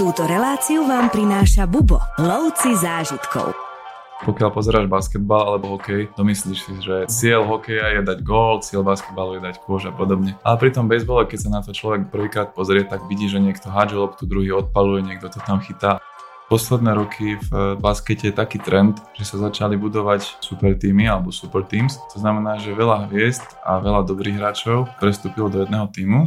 Túto reláciu vám prináša Bubo, lovci zážitkov. Pokiaľ pozeráš basketbal alebo hokej, to myslíš si, že cieľ hokeja je dať gól, cieľ basketbalu je dať kôž a podobne. Ale pri tom bejsbole, keď sa na to človek prvýkrát pozrie, tak vidí, že niekto hádže loptu, druhý odpaluje, niekto to tam chytá. Posledné roky v baskete je taký trend, že sa začali budovať super týmy alebo super teams. To znamená, že veľa hviezd a veľa dobrých hráčov prestúpilo do jedného týmu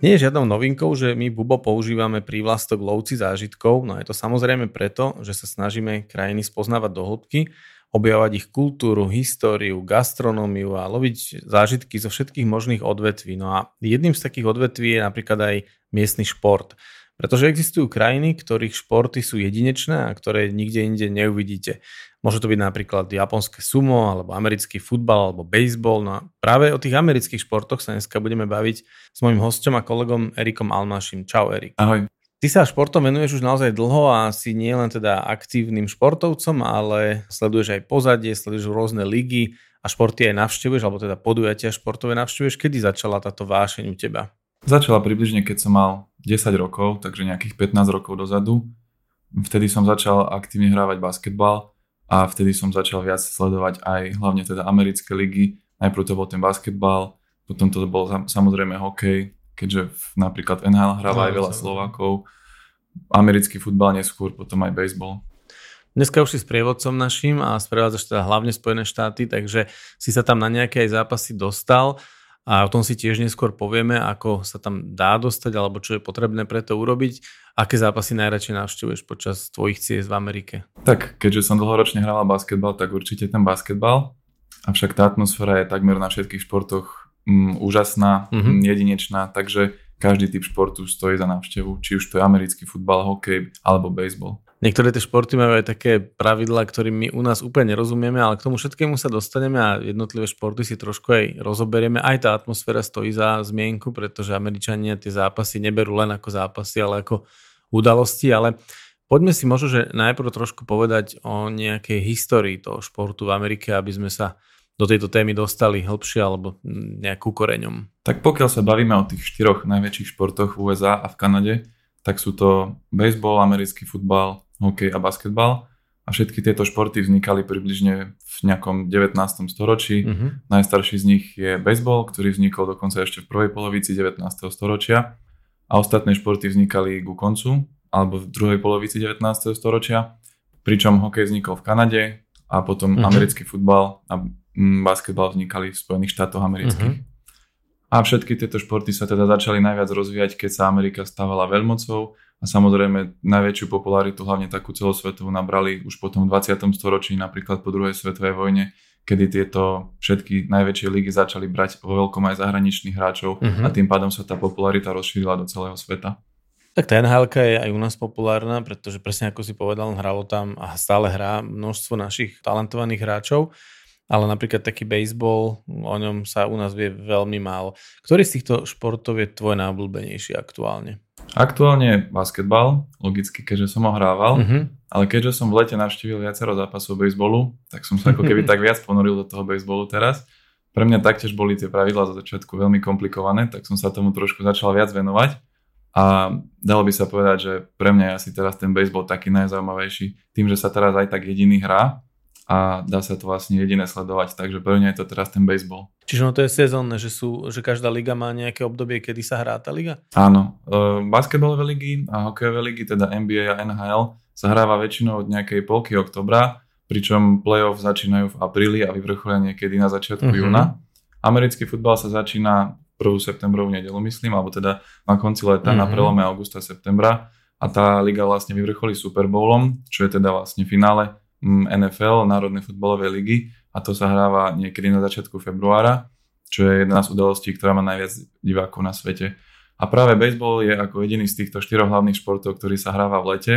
Nie je žiadnou novinkou, že my Bubo používame prívlastok lovci zážitkov, no je to samozrejme preto, že sa snažíme krajiny spoznávať do hĺbky, objavovať ich kultúru, históriu, gastronómiu a loviť zážitky zo všetkých možných odvetví. No a jedným z takých odvetví je napríklad aj miestny šport. Pretože existujú krajiny, ktorých športy sú jedinečné a ktoré nikde inde neuvidíte. Môže to byť napríklad japonské sumo, alebo americký futbal, alebo baseball. No a práve o tých amerických športoch sa dneska budeme baviť s mojim hostom a kolegom Erikom Almašim. Čau Erik. Ahoj. Ty sa športom venuješ už naozaj dlho a si nie len teda aktívnym športovcom, ale sleduješ aj pozadie, sleduješ rôzne ligy a športy aj navštevuješ, alebo teda podujatia športové navštevuješ. Kedy začala táto vášeň u teba? Začala približne, keď som mal 10 rokov, takže nejakých 15 rokov dozadu. Vtedy som začal aktívne hrávať basketbal a vtedy som začal viac sledovať aj hlavne teda americké ligy. Najprv to bol ten basketbal, potom to bol samozrejme hokej, keďže napríklad NHL hráva aj veľa Slovákov, americký futbal neskôr, potom aj baseball. Dneska už si s prievodcom našim a sprevádzaš teda hlavne Spojené štáty, takže si sa tam na nejaké aj zápasy dostal a o tom si tiež neskôr povieme, ako sa tam dá dostať alebo čo je potrebné pre to urobiť. Aké zápasy najradšej navštevuješ počas tvojich ciest v Amerike? Tak, keďže som dlhoročne hral basketbal, tak určite ten basketbal. Avšak tá atmosféra je takmer na všetkých športoch mm, úžasná, mm-hmm. jedinečná, takže každý typ športu stojí za návštevu, či už to je americký futbal, hokej alebo baseball. Niektoré tie športy majú aj také pravidlá, ktorým my u nás úplne nerozumieme, ale k tomu všetkému sa dostaneme a jednotlivé športy si trošku aj rozoberieme. Aj tá atmosféra stojí za zmienku, pretože Američania tie zápasy neberú len ako zápasy, ale ako udalosti, ale poďme si možno, že najprv trošku povedať o nejakej histórii toho športu v Amerike, aby sme sa do tejto témy dostali hĺbšie alebo nejakú koreňom. Tak pokiaľ sa bavíme o tých štyroch najväčších športoch v USA a v Kanade, tak sú to baseball, americký futbal, hokej a basketbal. A všetky tieto športy vznikali približne v nejakom 19. storočí. Uh-huh. Najstarší z nich je baseball, ktorý vznikol dokonca ešte v prvej polovici 19. storočia. A ostatné športy vznikali ku koncu, alebo v druhej polovici 19. storočia. Pričom hokej vznikol v Kanade a potom uh-huh. americký futbal a basketbal vznikali v Spojených štátoch amerických. Uh-huh. A všetky tieto športy sa teda začali najviac rozvíjať, keď sa Amerika stávala veľmocou a samozrejme najväčšiu popularitu, hlavne takú celosvetovú, nabrali už potom v 20. storočí, napríklad po druhej svetovej vojne, kedy tieto všetky najväčšie ligy začali brať vo veľkom aj zahraničných hráčov uh-huh. a tým pádom sa tá popularita rozšírila do celého sveta. Tak tá NHL je aj u nás populárna, pretože presne ako si povedal, hralo tam a stále hrá množstvo našich talentovaných hráčov ale napríklad taký baseball, o ňom sa u nás vie veľmi málo. Ktorý z týchto športov je tvoj najobľúbenejší aktuálne? Aktuálne basketbal, logicky, keďže som ho hrával, uh-huh. ale keďže som v lete navštívil viacero zápasov baseballu, tak som sa ako keby tak viac ponoril do toho baseballu teraz. Pre mňa taktiež boli tie pravidlá za začiatku veľmi komplikované, tak som sa tomu trošku začal viac venovať. A dalo by sa povedať, že pre mňa je asi teraz ten baseball taký najzaujímavejší. Tým, že sa teraz aj tak jediný hrá, a dá sa to vlastne jediné sledovať, takže pre mňa je to teraz ten baseball. Čiže no to je sezónne, že, sú, že každá liga má nejaké obdobie, kedy sa hrá tá liga? Áno, uh, basketbalové ligy a hokejové ligy, teda NBA a NHL, sa hráva väčšinou od nejakej polky oktobra, pričom playoff začínajú v apríli a vyvrcholia niekedy na začiatku uh-huh. júna. Americký futbal sa začína 1. septembrovú nedelu, myslím, alebo teda na konci leta, uh-huh. na prelome augusta septembra a tá liga vlastne vyvrcholí Super Bowlom, čo je teda vlastne finále NFL, Národnej futbalovej ligy a to sa hráva niekedy na začiatku februára, čo je jedna z udalostí, ktorá má najviac divákov na svete. A práve baseball je ako jediný z týchto štyroch hlavných športov, ktorý sa hráva v lete.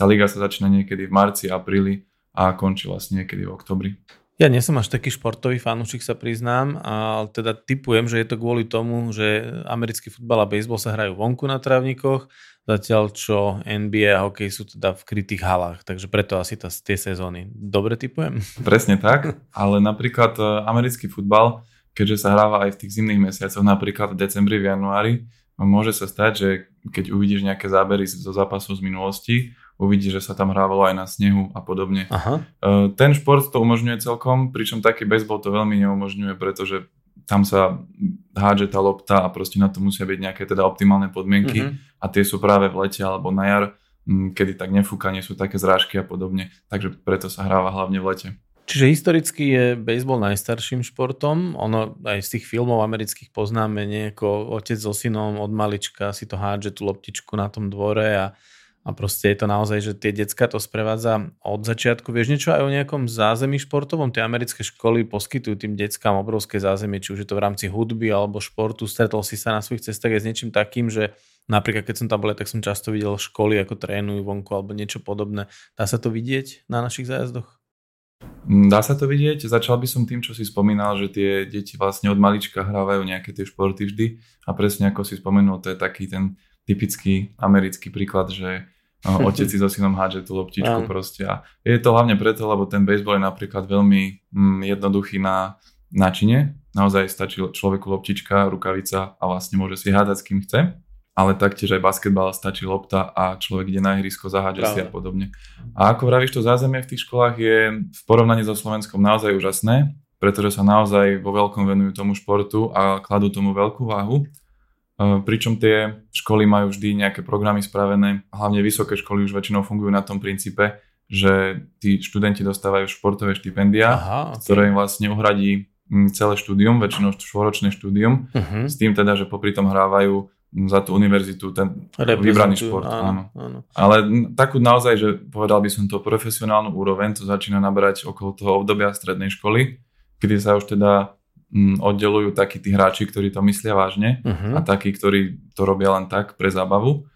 Tá liga sa začína niekedy v marci, apríli a končí vlastne niekedy v oktobri. Ja nie som až taký športový fanúšik, sa priznám, ale teda typujem, že je to kvôli tomu, že americký futbal a baseball sa hrajú vonku na trávnikoch, zatiaľ čo NBA a hokej sú teda v krytých halách, takže preto asi tá, tie sezóny. Dobre typujem? Presne tak, ale napríklad e, americký futbal, keďže sa hráva aj v tých zimných mesiacoch, napríklad v decembri, v januári, môže sa stať, že keď uvidíš nejaké zábery zo zápasov z minulosti, uvidíš, že sa tam hrávalo aj na snehu a podobne. Aha. E, ten šport to umožňuje celkom, pričom taký baseball to veľmi neumožňuje, pretože tam sa hádže tá lopta a proste na to musia byť nejaké teda optimálne podmienky mm-hmm. A tie sú práve v lete alebo na jar, kedy tak nefúka, nie sú také zrážky a podobne, takže preto sa hráva hlavne v lete. Čiže historicky je baseball najstarším športom. Ono aj z tých filmov amerických poznáme nejako otec so synom od malička si to hádže tú loptičku na tom dvore a a proste je to naozaj, že tie decka to sprevádza od začiatku. Vieš niečo aj o nejakom zázemí športovom? Tie americké školy poskytujú tým deckám obrovské zázemie, či už je to v rámci hudby alebo športu. Stretol si sa na svojich cestách aj s niečím takým, že napríklad keď som tam bol, tak som často videl školy, ako trénujú vonku alebo niečo podobné. Dá sa to vidieť na našich zájazdoch? Dá sa to vidieť. Začal by som tým, čo si spomínal, že tie deti vlastne od malička hrávajú nejaké tie športy vždy a presne ako si spomenul, to je taký ten typický americký príklad, že otec si so synom hádže tú loptičku ja. proste. A je to hlavne preto, lebo ten baseball je napríklad veľmi mm, jednoduchý na načine. Naozaj stačí človeku loptička, rukavica a vlastne môže si hádať s kým chce. Ale taktiež aj basketbal stačí lopta a človek ide na ihrisko, zahádže si a podobne. A ako vravíš, to zázemie v tých školách je v porovnaní so Slovenskom naozaj úžasné, pretože sa naozaj vo veľkom venujú tomu športu a kladú tomu veľkú váhu. Pričom tie školy majú vždy nejaké programy spravené, hlavne vysoké školy už väčšinou fungujú na tom princípe, že tí študenti dostávajú športové štipendia, Aha, okay. ktoré im vlastne uhradí mm, celé štúdium, väčšinou štvoročné štúdium, uh-huh. s tým teda, že popri tom hrávajú za tú univerzitu ten vybraný šport. Áno, áno. Ale takú naozaj, že povedal by som to profesionálnu úroveň, to začína nabrať okolo toho obdobia strednej školy, kedy sa už teda oddelujú takí tí hráči, ktorí to myslia vážne uh-huh. a takí, ktorí to robia len tak pre zábavu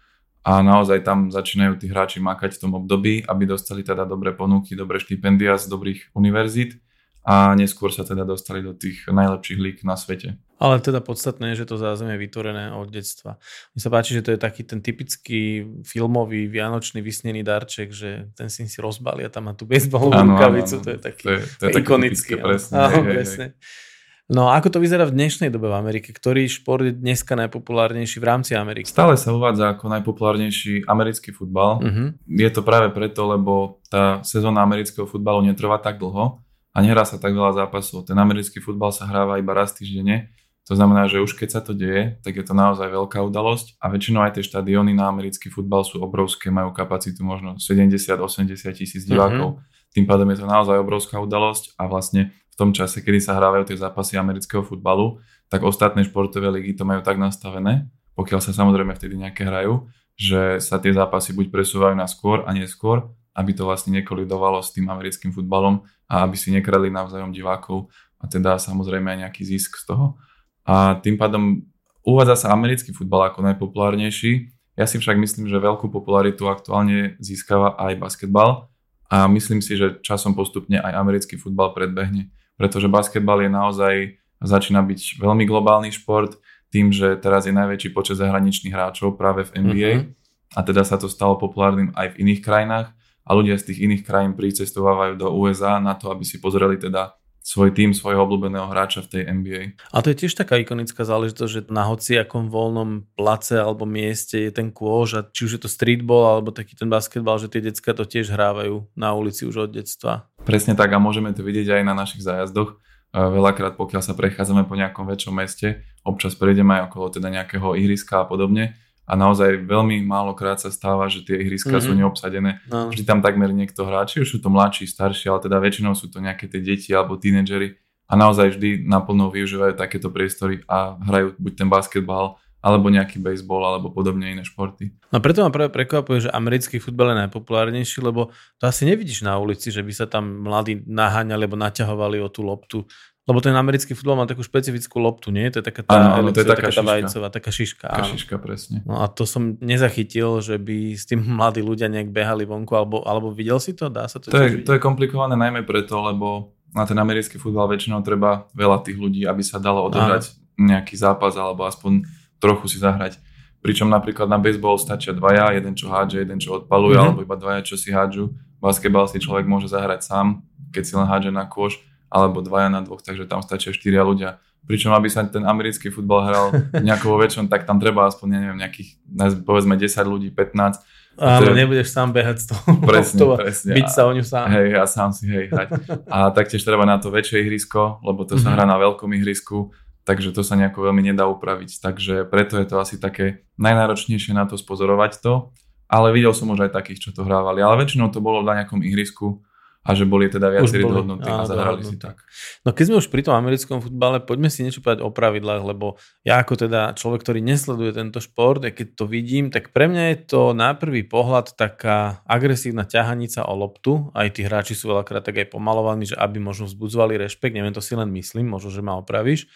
a naozaj tam začínajú tí hráči makať v tom období, aby dostali teda dobré ponuky, dobré štipendia z dobrých univerzít a neskôr sa teda dostali do tých najlepších lík na svete. Ale teda podstatné je, že to zázemie je vytvorené od detstva. Mi sa páči, že to je taký ten typický filmový vianočný vysnený darček, že ten syn si rozbalia tam má tú baseballovú rukavicu, to je taký to je, to je ikonický. presne, áno, hej, presne. Hej. No a ako to vyzerá v dnešnej dobe v Amerike? Ktorý šport je dneska najpopulárnejší v rámci Ameriky? Stále sa uvádza ako najpopulárnejší americký futbal. Uh-huh. Je to práve preto, lebo tá sezóna amerického futbalu netrvá tak dlho a nehrá sa tak veľa zápasov. Ten americký futbal sa hráva iba raz týždenne. To znamená, že už keď sa to deje, tak je to naozaj veľká udalosť a väčšinou aj tie štadióny na americký futbal sú obrovské, majú kapacitu možno 70-80 tisíc divákov. Uh-huh. Tým pádom je to naozaj obrovská udalosť a vlastne v tom čase, kedy sa hrávajú tie zápasy amerického futbalu, tak ostatné športové ligy to majú tak nastavené, pokiaľ sa samozrejme vtedy nejaké hrajú, že sa tie zápasy buď presúvajú na skôr a neskôr, aby to vlastne nekolidovalo s tým americkým futbalom a aby si nekradli navzájom divákov a teda samozrejme aj nejaký zisk z toho. A tým pádom uvádza sa americký futbal ako najpopulárnejší. Ja si však myslím, že veľkú popularitu aktuálne získava aj basketbal a myslím si, že časom postupne aj americký futbal predbehne pretože basketbal je naozaj, začína byť veľmi globálny šport, tým, že teraz je najväčší počet zahraničných hráčov práve v NBA uh-huh. a teda sa to stalo populárnym aj v iných krajinách a ľudia z tých iných krajín pricestovávajú do USA na to, aby si pozreli teda svoj tým, svojho obľúbeného hráča v tej NBA. A to je tiež taká ikonická záležitosť, že na hociakom voľnom place alebo mieste je ten kôž a či už je to streetball alebo taký ten basketbal, že tie decka to tiež hrávajú na ulici už od detstva. Presne tak a môžeme to vidieť aj na našich zájazdoch. Veľakrát, pokiaľ sa prechádzame po nejakom väčšom meste, občas prejdeme aj okolo teda nejakého ihriska a podobne, a naozaj veľmi málokrát sa stáva, že tie ihriska mm-hmm. sú mhm. neobsadené. No. Vždy tam takmer niekto hrá, či už sú to mladší, starší, ale teda väčšinou sú to nejaké tie deti alebo tínedžery a naozaj vždy naplno využívajú takéto priestory a hrajú buď ten basketbal, alebo nejaký baseball, alebo podobne iné športy. No preto ma práve prekvapuje, že americký futbal je najpopulárnejší, lebo to asi nevidíš na ulici, že by sa tam mladí naháňali alebo naťahovali o tú loptu. Lebo ten americký futbal má takú špecifickú loptu, nie? To je taká tá, áno, to je taká, taká tá vajcová, taká šiška. Taká šiška, presne. No a to som nezachytil, že by s tým mladí ľudia nejak behali vonku, alebo, alebo videl si to? Dá sa to? To je, to je komplikované najmä preto, lebo na ten americký futbal väčšinou treba veľa tých ľudí, aby sa dalo odohrať nejaký zápas alebo aspoň trochu si zahrať. Pričom napríklad na baseball stačia dvaja, jeden čo hádže, jeden čo odpaluje, mm-hmm. alebo iba dvaja čo si hádžu. Basketbal si človek môže zahrať sám, keď si len hádže na kôš, alebo dvaja na dvoch, takže tam stačia štyria ľudia. Pričom aby sa ten americký futbal hral nejakou väčšom, tak tam treba aspoň, neviem, nejakých, povedzme 10 ľudí, 15. Áno, teda, nebudeš sám behať z toho. Presne, toho, presne. Byť sa o ňu sám. Hej, ja sám si, hej, hrať. A taktiež treba na to väčšie ihrisko, lebo to sa mm-hmm. hrá na veľkom ihrisku takže to sa nejako veľmi nedá upraviť. Takže preto je to asi také najnáročnejšie na to spozorovať to, ale videl som už aj takých, čo to hrávali, ale väčšinou to bolo na nejakom ihrisku a že boli teda viacerí dohodnutí a zahrali si tak. No keď sme už pri tom americkom futbale, poďme si niečo povedať o pravidlách, lebo ja ako teda človek, ktorý nesleduje tento šport, keď to vidím, tak pre mňa je to na prvý pohľad taká agresívna ťahanica o loptu, aj tí hráči sú veľakrát tak aj pomalovaní, že aby možno vzbudzovali rešpekt, neviem, to si len myslím, možno, že ma opravíš,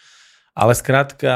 ale skrátka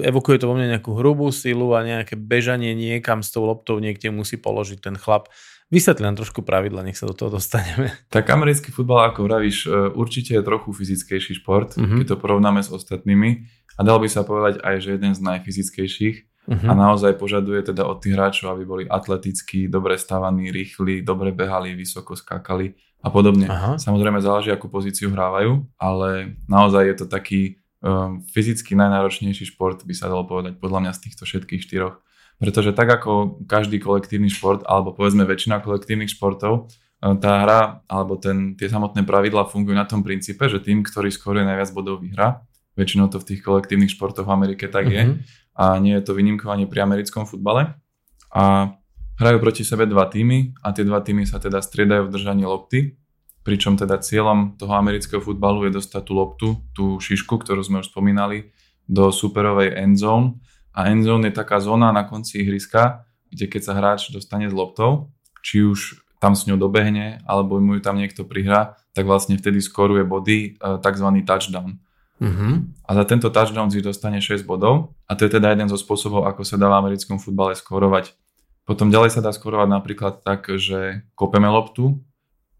evokuje to vo mne nejakú hrubú silu a nejaké bežanie niekam s tou loptou niekde musí položiť ten chlap. Vysvetli nám trošku pravidla, nech sa do toho dostaneme. Tak americký futbal, ako vravíš, e, určite je trochu fyzickejší šport, uh-huh. keď to porovnáme s ostatnými. A dal by sa povedať aj, že jeden z najfyzickejších. Uh-huh. A naozaj požaduje teda od tých hráčov, aby boli atletickí, dobre stavaní, rýchli, dobre behali, vysoko skákali a podobne. Uh-huh. Samozrejme záleží, akú pozíciu hrávajú, ale naozaj je to taký um, fyzicky najnáročnejší šport, by sa dalo povedať, podľa mňa z týchto všetkých štyroch. Pretože tak ako každý kolektívny šport, alebo povedzme väčšina kolektívnych športov, ehm, tá hra alebo ten, tie samotné pravidlá fungujú na tom princípe, že tým, ktorý skôr je najviac bodov vyhrá, väčšinou to v tých kolektívnych športoch v Amerike tak je mm-hmm. a nie je to výnimkou ani pri americkom futbale. A hrajú proti sebe dva týmy a tie dva týmy sa teda striedajú v držaní lopty pričom teda cieľom toho amerického futbalu je dostať tú loptu, tú šišku, ktorú sme už spomínali, do superovej endzone. A endzone je taká zóna na konci ihriska, kde keď sa hráč dostane s loptou, či už tam s ňou dobehne, alebo mu ju tam niekto prihrá, tak vlastne vtedy skoruje body, e, tzv. touchdown. Mm-hmm. A za tento touchdown si dostane 6 bodov a to je teda jeden zo spôsobov, ako sa dá v americkom futbale skorovať. Potom ďalej sa dá skorovať napríklad tak, že kopeme loptu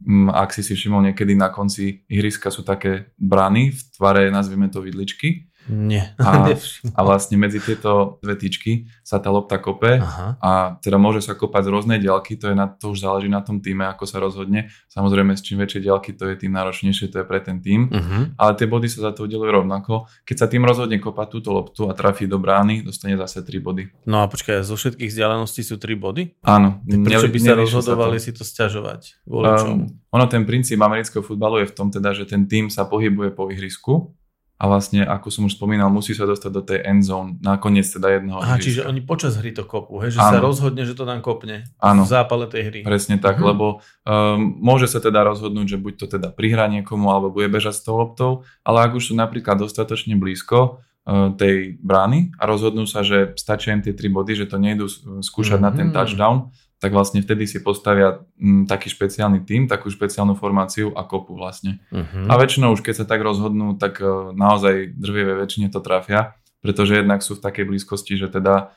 Mm, ak si si všimol niekedy na konci ihriska sú také brany v tvare, nazvime to vidličky. Nie. A, a vlastne medzi tieto dve tyčky sa tá lopta kope Aha. a teda môže sa kopať z rôznej diaľky, to, je na, to už záleží na tom týme, ako sa rozhodne. Samozrejme, s čím väčšie diaľky to je, tým náročnejšie to je pre ten tým, uh-huh. ale tie body sa za to udelujú rovnako. Keď sa tým rozhodne kopať túto loptu a trafí do brány, dostane zase 3 body. No a počkaj, zo všetkých vzdialeností sú 3 body? Áno. Prečo by sa rozhodovali sa to. si to stiažovať? Um, ono ten princíp amerického futbalu je v tom teda, že ten tým sa pohybuje po ihrisku a vlastne, ako som už spomínal, musí sa dostať do tej end zone, nakoniec teda jedného Aha, čiže oni počas hry to kopú, he? že ano. sa rozhodne, že to tam kopne ano. v zápale tej hry. Presne tak, uh-huh. lebo um, môže sa teda rozhodnúť, že buď to teda prihrá niekomu, alebo bude bežať s tou loptou, ale ak už sú napríklad dostatočne blízko uh, tej brány a rozhodnú sa, že stačia im tie tri body, že to nejdu skúšať uh-huh. na ten mhm. touchdown, tak vlastne vtedy si postavia m, mm, taký špeciálny tým, takú špeciálnu formáciu a kopu vlastne. Uh-huh. A väčšinou už keď sa tak rozhodnú, tak uh, naozaj drvieve väčšine to trafia, pretože jednak sú v takej blízkosti, že teda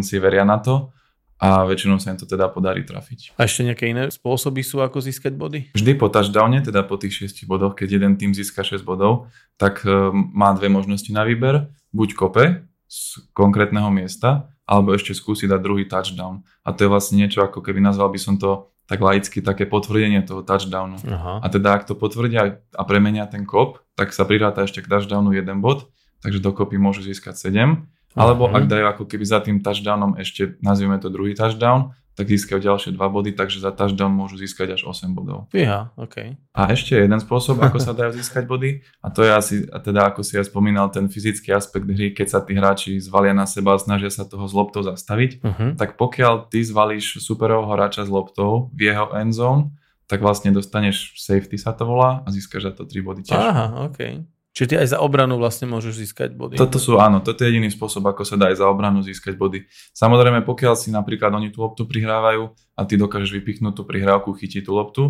si veria na to a väčšinou sa im to teda podarí trafiť. A ešte nejaké iné spôsoby sú, ako získať body? Vždy po touchdowne, teda po tých 6 bodoch, keď jeden tým získa 6 bodov, tak uh, má dve možnosti na výber. Buď kope z konkrétneho miesta, alebo ešte skúsiť dať druhý touchdown. A to je vlastne niečo, ako keby nazval by som to tak laicky také potvrdenie toho touchdownu. Aha. A teda ak to potvrdia a premenia ten kop, tak sa priráta ešte k touchdownu jeden bod, takže dokopy môžu získať 7. Alebo uh-huh. ak dajú ako keby za tým touchdownom ešte, nazvime to druhý touchdown, tak získajú ďalšie 2 body, takže za touchdown môžu získať až 8 bodov. Fíha, OK. A ešte jeden spôsob, ako sa dajú získať body, a to je asi, a teda ako si ja spomínal, ten fyzický aspekt hry, keď sa tí hráči zvalia na seba a snažia sa toho z loptou zastaviť, uh-huh. tak pokiaľ ty zvalíš superového hráča s loptou v jeho endzone, tak vlastne dostaneš safety sa to volá a získaš za to 3 body tiež. Aha, OK. Čiže ty aj za obranu vlastne môžeš získať body. Toto sú, áno, toto je jediný spôsob, ako sa dá aj za obranu získať body. Samozrejme, pokiaľ si napríklad oni tú loptu prihrávajú a ty dokážeš vypichnúť tú prihrávku, chytiť tú loptu,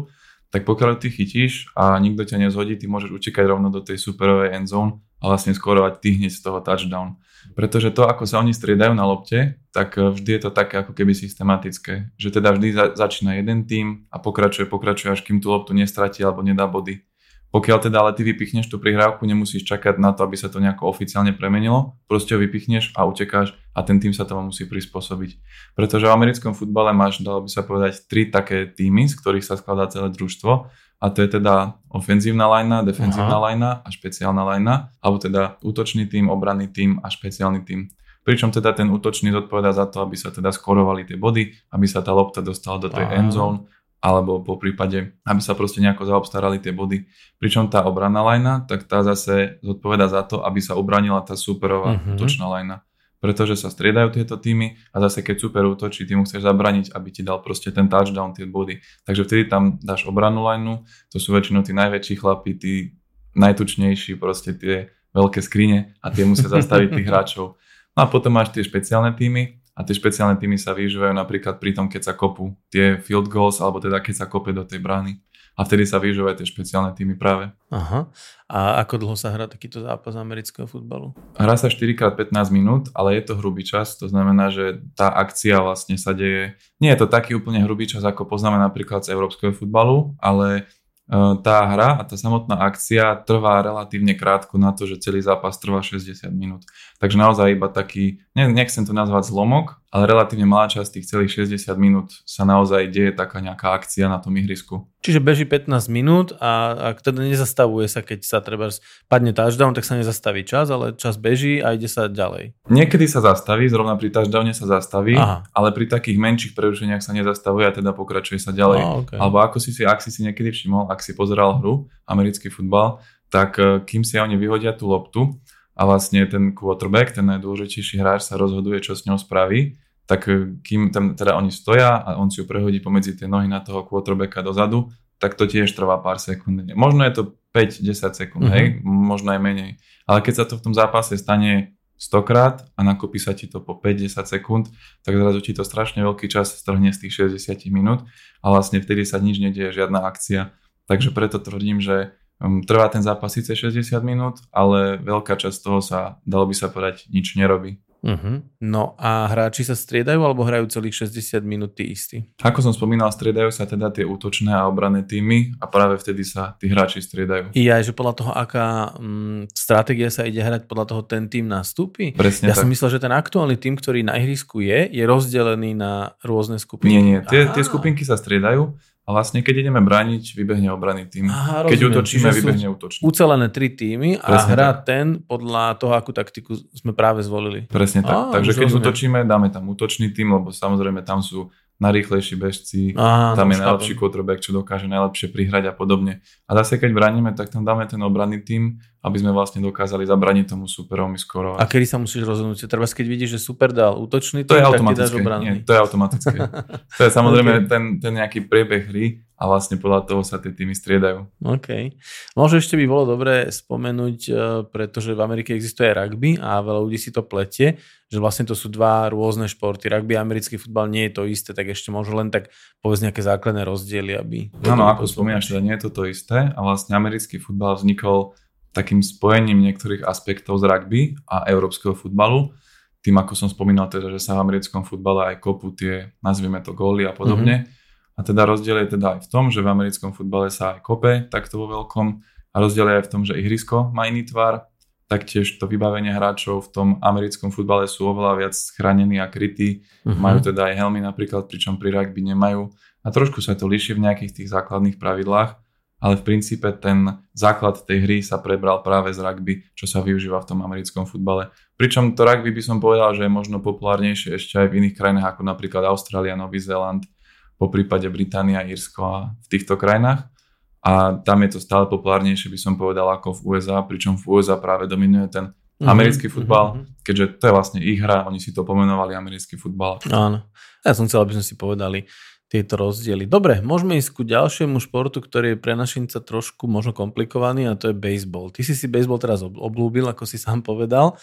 tak pokiaľ ty chytíš a nikto ťa nezhodí, ty môžeš utekať rovno do tej superovej endzone a vlastne skorovať ty hneď z toho touchdown. Pretože to, ako sa oni striedajú na lopte, tak eh, vždy je to také ako keby systematické. Že teda vždy za- začína jeden tým a pokračuje, pokračuje, až kým tú loptu nestratí alebo nedá body. Pokiaľ teda ale ty vypichneš tú prihrávku, nemusíš čakať na to, aby sa to nejako oficiálne premenilo, proste ho vypichneš a utekáš a ten tým sa tomu musí prispôsobiť. Pretože v americkom futbale máš, dalo by sa povedať, tri také týmy, z ktorých sa skladá celé družstvo a to je teda ofenzívna lajna, defenzívna Aha. lajna a špeciálna lajna, alebo teda útočný tým, obranný tým a špeciálny tým. Pričom teda ten útočný zodpoveda za to, aby sa teda skorovali tie body, aby sa tá lopta dostala do tej endzone alebo po prípade, aby sa proste nejako zaobstarali tie body. Pričom tá obranná lajna, tak tá zase zodpoveda za to, aby sa ubranila tá superová uh-huh. útočná lajna. Pretože sa striedajú tieto týmy a zase keď super útočí, ty mu chceš zabraniť, aby ti dal proste ten touchdown, tie body. Takže vtedy tam dáš obrannú lajnu, to sú väčšinou tí najväčší chlapí, tí najtučnejší, proste tie veľké skrine a tie musia zastaviť tých hráčov. No a potom máš tie špeciálne týmy, a tie špeciálne týmy sa využívajú napríklad pri tom, keď sa kopú tie field goals, alebo teda keď sa kope do tej brány. A vtedy sa využívajú tie špeciálne týmy práve. Aha. A ako dlho sa hrá takýto zápas amerického futbalu? Hrá sa 4x15 minút, ale je to hrubý čas, to znamená, že tá akcia vlastne sa deje, nie je to taký úplne hrubý čas, ako poznáme napríklad z európskeho futbalu, ale E, tá hra a tá samotná akcia trvá relatívne krátko na to, že celý zápas trvá 60 minút. Takže naozaj iba taký, ne, nechcem to nazvať zlomok, ale relatívne malá časť tých celých 60 minút sa naozaj deje taká nejaká akcia na tom ihrisku. Čiže beží 15 minút a ak teda nezastavuje sa, keď sa treba padne touchdown, tak sa nezastaví čas, ale čas beží a ide sa ďalej. Niekedy sa zastaví, zrovna pri touchdowne sa zastaví, Aha. ale pri takých menších prerušeniach sa nezastavuje a teda pokračuje sa ďalej. A, okay. Alebo ako si si, ak si si niekedy všimol, ak si pozeral hru, americký futbal, tak eh, kým si oni vyhodia tú loptu a vlastne ten quarterback, ten najdôležitejší hráč sa rozhoduje, čo s ňou spraví, tak eh, kým tam teda oni stoja a on si ju prehodí pomedzi tie nohy na toho quarterbacka dozadu, tak to tiež trvá pár sekúnd. Možno je to 5-10 sekúnd, mm-hmm. hej, možno aj menej. Ale keď sa to v tom zápase stane 100 krát a nakopí sa ti to po 5-10 sekúnd, tak zrazu ti to strašne veľký čas strhne z tých 60 minút a vlastne vtedy sa nič nedieje, žiadna akcia. Takže preto tvrdím, že trvá ten zápas síce 60 minút, ale veľká časť toho sa, dalo by sa povedať, nič nerobí. Uh-huh. No a hráči sa striedajú alebo hrajú celých 60 minút tí istí? Ako som spomínal, striedajú sa teda tie útočné a obranné týmy a práve vtedy sa tí hráči striedajú. I aj, že podľa toho, aká mm, stratégia sa ide hrať, podľa toho ten tým nastúpi? Presne ja tak. som myslel, že ten aktuálny tým, ktorý na ihrisku je, je rozdelený na rôzne skupiny. Nie, nie, tie, tie skupinky sa striedajú a vlastne keď ideme brániť, vybehne obranný tým. Aha, keď útočíme, vybehne útočný. Ucelené tri týmy a Presne hrá tak. ten podľa toho, akú taktiku sme práve zvolili. Presne tak. Á, Takže keď rozumiem. útočíme, dáme tam útočný tým, lebo samozrejme tam sú najrýchlejší bežci, Aha, tam je najlepší quarterback, čo dokáže najlepšie prihrať a podobne. A zase keď bránime, tak tam dáme ten obranný tým, aby sme vlastne dokázali zabraniť tomu superovi skorovať. A kedy sa musíš rozhodnúť? Treba, keď vidíš, že super dal útočný tým, to je automatické. Nie, to je automatické. to je samozrejme okay. ten, ten nejaký priebeh hry a vlastne podľa toho sa tie týmy striedajú. OK. Možno ešte by bolo dobré spomenúť, e, pretože v Amerike existuje aj rugby a veľa ľudí si to pletie, že vlastne to sú dva rôzne športy. Rugby a americký futbal nie je to isté, tak ešte možno len tak povedz nejaké základné rozdiely, aby... Áno, ako spomínaš, teda nie je to to isté a vlastne americký futbal vznikol takým spojením niektorých aspektov z rugby a európskeho futbalu. Tým, ako som spomínal, teda, že sa v americkom futbale aj kopú tie, nazvime to, góly a podobne. Mm-hmm. A teda rozdiel je teda aj v tom, že v americkom futbale sa aj kope takto vo veľkom a rozdiel je aj v tom, že ihrisko má iný tvar, taktiež to vybavenie hráčov v tom americkom futbale sú oveľa viac chránení a krytí. Uh-huh. Majú teda aj helmy napríklad, pričom pri rugby nemajú. A trošku sa to líši v nejakých tých základných pravidlách ale v princípe ten základ tej hry sa prebral práve z rugby, čo sa využíva v tom americkom futbale. Pričom to rugby by som povedal, že je možno populárnejšie ešte aj v iných krajinách ako napríklad Austrália, Nový Zéland, po prípade Británia, Írsko a v týchto krajinách. A tam je to stále populárnejšie, by som povedal, ako v USA, pričom v USA práve dominuje ten mm-hmm. americký futbal, mm-hmm. keďže to je vlastne ich hra, oni si to pomenovali americký futbal. Áno. Ja som chcel, aby sme si povedali, tieto rozdiely. Dobre, môžeme ísť ku ďalšiemu športu, ktorý je pre našinca trošku možno komplikovaný a to je baseball. Ty si si baseball teraz oblúbil, ako si sám povedal.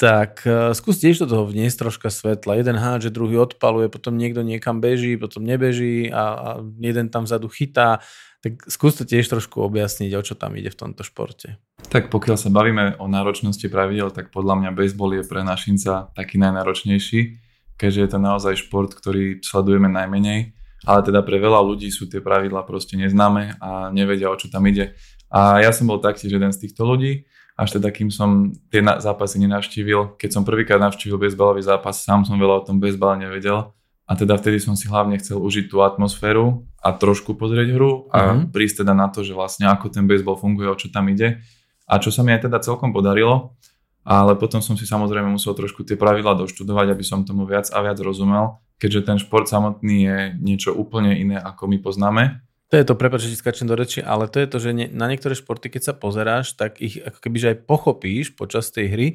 Tak uh, skús tiež do toho vniesť troška svetla. Jeden hádže, druhý odpaluje, potom niekto niekam beží, potom nebeží a, a jeden tam vzadu chytá. Tak skús to tiež trošku objasniť, o čo tam ide v tomto športe. Tak pokiaľ sa bavíme o náročnosti pravidel, tak podľa mňa baseball je pre našinca taký najnáročnejší, keďže je to naozaj šport, ktorý sledujeme najmenej ale teda pre veľa ľudí sú tie pravidlá proste neznáme a nevedia, o čo tam ide. A ja som bol taktiež jeden z týchto ľudí, až teda kým som tie zápasy nenavštívil. Keď som prvýkrát navštívil bezbalový zápas, sám som veľa o tom bezbale nevedel. A teda vtedy som si hlavne chcel užiť tú atmosféru a trošku pozrieť hru a uh-huh. prísť teda na to, že vlastne ako ten baseball funguje, o čo tam ide. A čo sa mi aj teda celkom podarilo, ale potom som si samozrejme musel trošku tie pravidla doštudovať, aby som tomu viac a viac rozumel, keďže ten šport samotný je niečo úplne iné, ako my poznáme. To je to, prepáč, že skačem do reči, ale to je to, že na niektoré športy, keď sa pozeráš, tak ich ako keby aj pochopíš počas tej hry,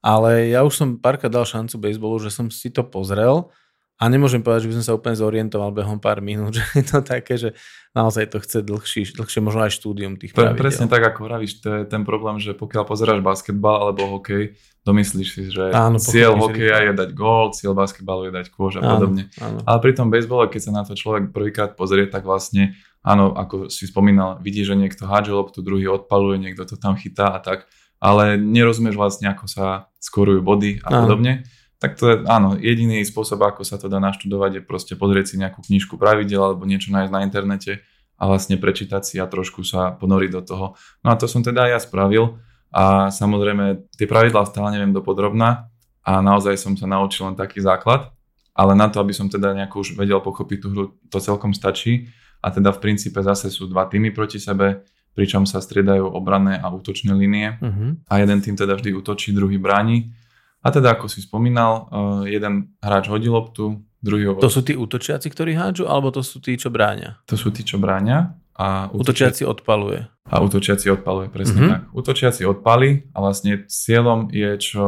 ale ja už som párkrát dal šancu baseballu, že som si to pozrel a nemôžem povedať, že by som sa úplne zorientoval behom pár minút, že je to také, že naozaj to chce dlhší, dlhšie možno aj štúdium tých pravidel. Presne tak, ako hovoríš, to je ten problém, že pokiaľ pozeráš basketbal alebo hokej, domyslíš si, že áno, cieľ hokeja je dať gól, cieľ basketbalu je dať kôž a áno, podobne. Áno. Ale pri tom bejsbole, keď sa na to človek prvýkrát pozrie, tak vlastne áno, ako si spomínal, vidí, že niekto hádže loptu, druhý odpaluje, niekto to tam chytá a tak, ale nerozumieš vlastne, ako sa skorujú body a áno. podobne. Tak to je, áno, jediný spôsob, ako sa to dá naštudovať, je proste pozrieť si nejakú knižku pravidel alebo niečo nájsť na internete a vlastne prečítať si a trošku sa ponoriť do toho. No a to som teda ja spravil a samozrejme tie pravidlá stále neviem dopodrobná a naozaj som sa naučil len taký základ, ale na to, aby som teda nejako už vedel pochopiť tú hru, to celkom stačí a teda v princípe zase sú dva týmy proti sebe, pričom sa striedajú obranné a útočné línie uh-huh. a jeden tým teda vždy útočí, druhý bráni. A teda ako si spomínal, uh, jeden hráč hodí loptu, druhý ho... To sú tí útočiaci, ktorí hádžu, alebo to sú tí, čo bráňa? To sú tí, čo bráňa. A útočiaci, útočiaci odpaluje. A útočiaci odpaluje, presne uh-huh. tak. Útočiaci odpali a vlastne cieľom je čo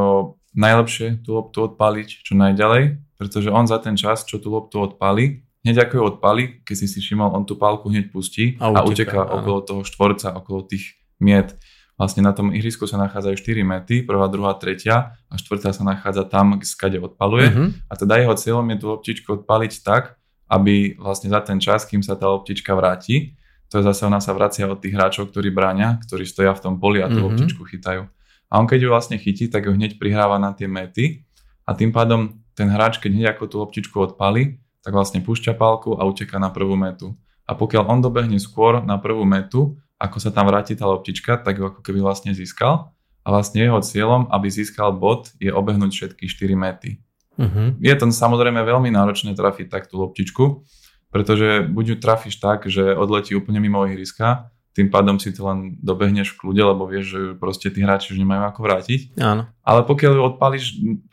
najlepšie tú loptu odpaliť čo najďalej, pretože on za ten čas, čo tú loptu odpali, hneď ako ju odpali, keď si si všimol, on tú pálku hneď pustí a, a uteká okolo toho štvorca, okolo tých miet. Vlastne na tom ihrisku sa nachádzajú 4 mety, prvá, druhá, tretia a štvrtá sa nachádza tam, skade odpaluje. Uh-huh. A teda jeho cieľom je tú loptičku odpaliť tak, aby vlastne za ten čas, kým sa tá loptička vráti, to je zase ona sa vracia od tých hráčov, ktorí bráňa, ktorí stoja v tom poli a tú uh-huh. loptičku chytajú. A on keď ju vlastne chytí, tak ju hneď prihráva na tie mety a tým pádom ten hráč, keď hneď ako tú loptičku odpali, tak vlastne púšťa pálku a uteká na prvú metu. A pokiaľ on dobehne skôr na prvú metu, ako sa tam vráti tá loptička, tak ju ako keby vlastne získal. A vlastne jeho cieľom, aby získal bod, je obehnúť všetky 4 mety. Uh-huh. Je to samozrejme veľmi náročné trafiť tak tú loptičku, pretože buď ju trafíš tak, že odletí úplne mimo ihriska, tým pádom si to len dobehneš v kľude, lebo vieš, že proste tí hráči už nemajú ako vrátiť. Áno. Ale pokiaľ ju odpališ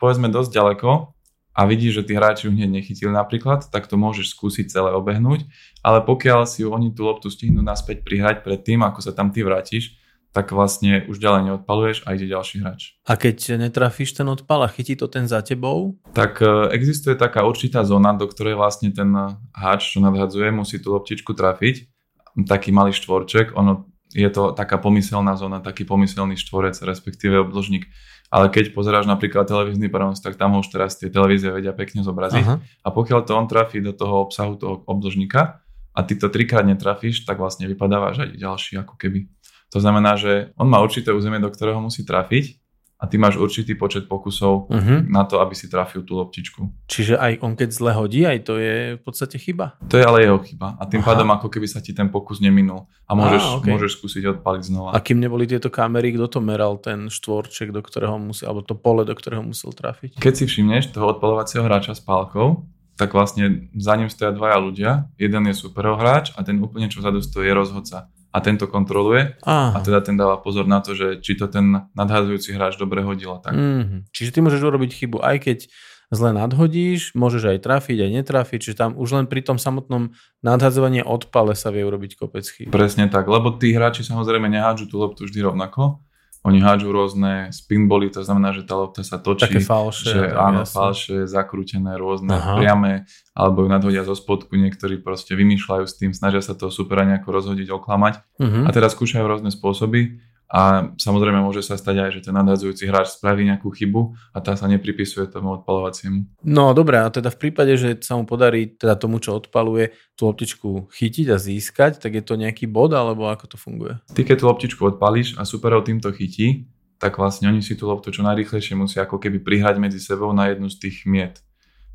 povedzme dosť ďaleko, a vidíš, že tí hráči ju hneď nechytili napríklad, tak to môžeš skúsiť celé obehnúť, ale pokiaľ si ju oni tú loptu stihnú naspäť prihrať pred tým, ako sa tam ty vrátiš, tak vlastne už ďalej neodpaluješ a ide ďalší hráč. A keď netrafíš ten odpal a chytí to ten za tebou? Tak e, existuje taká určitá zóna, do ktorej vlastne ten hráč, čo nadhadzuje, musí tú loptičku trafiť. Taký malý štvorček, ono je to taká pomyselná zóna, taký pomyselný štvorec, respektíve obdĺžnik ale keď pozeráš napríklad televízny prenos, tak tam už teraz tie televízie vedia pekne zobraziť. Aha. A pokiaľ to on trafí do toho obsahu toho obdĺžnika a ty to trikrát netrafíš, tak vlastne vypadávaš aj ďalší ako keby. To znamená, že on má určité územie, do ktorého musí trafiť a ty máš určitý počet pokusov uh-huh. na to, aby si trafil tú loptičku. Čiže aj on keď zle hodí, aj to je v podstate chyba? To je ale jeho chyba a tým Aha. pádom ako keby sa ti ten pokus neminul a môžeš, Aha, okay. môžeš skúsiť odpaliť znova. A kým neboli tieto kamery, kto to meral, ten štvorček, do ktorého musel, alebo to pole, do ktorého musel trafiť? Keď si všimneš toho odpalovacieho hráča s pálkou, tak vlastne za ním stoja dvaja ľudia. Jeden je superhráč a ten úplne čo vzadu stojí je rozhodca a tento kontroluje Aha. a teda ten dáva pozor na to, že či to ten nadhadzujúci hráč dobre hodil tak. Mm-hmm. Čiže ty môžeš urobiť chybu aj keď zle nadhodíš, môžeš aj trafiť, aj netrafiť, čiže tam už len pri tom samotnom nadhadzovaní odpale sa vie urobiť kopec chyb. Presne tak, lebo tí hráči samozrejme nehádžu tú loptu vždy rovnako, oni hádžu rôzne spinboly, to znamená, že tá lopta sa točí. Také falše. Že, áno, jasne. falše, zakrútené, rôzne, Aha. priame, alebo ju nadhodia zo spodku, niektorí proste vymýšľajú s tým, snažia sa toho supera nejako rozhodiť, oklamať. Uh-huh. A teraz skúšajú rôzne spôsoby a samozrejme môže sa stať aj, že ten nadhadzujúci hráč spraví nejakú chybu a tá sa nepripisuje tomu odpalovaciemu. No dobré, a teda v prípade, že sa mu podarí teda tomu, čo odpaluje, tú loptičku chytiť a získať, tak je to nejaký bod alebo ako to funguje? Ty keď tú loptičku odpalíš a superov týmto chytí, tak vlastne oni si tú loptu čo najrychlejšie musia ako keby prihrať medzi sebou na jednu z tých miet.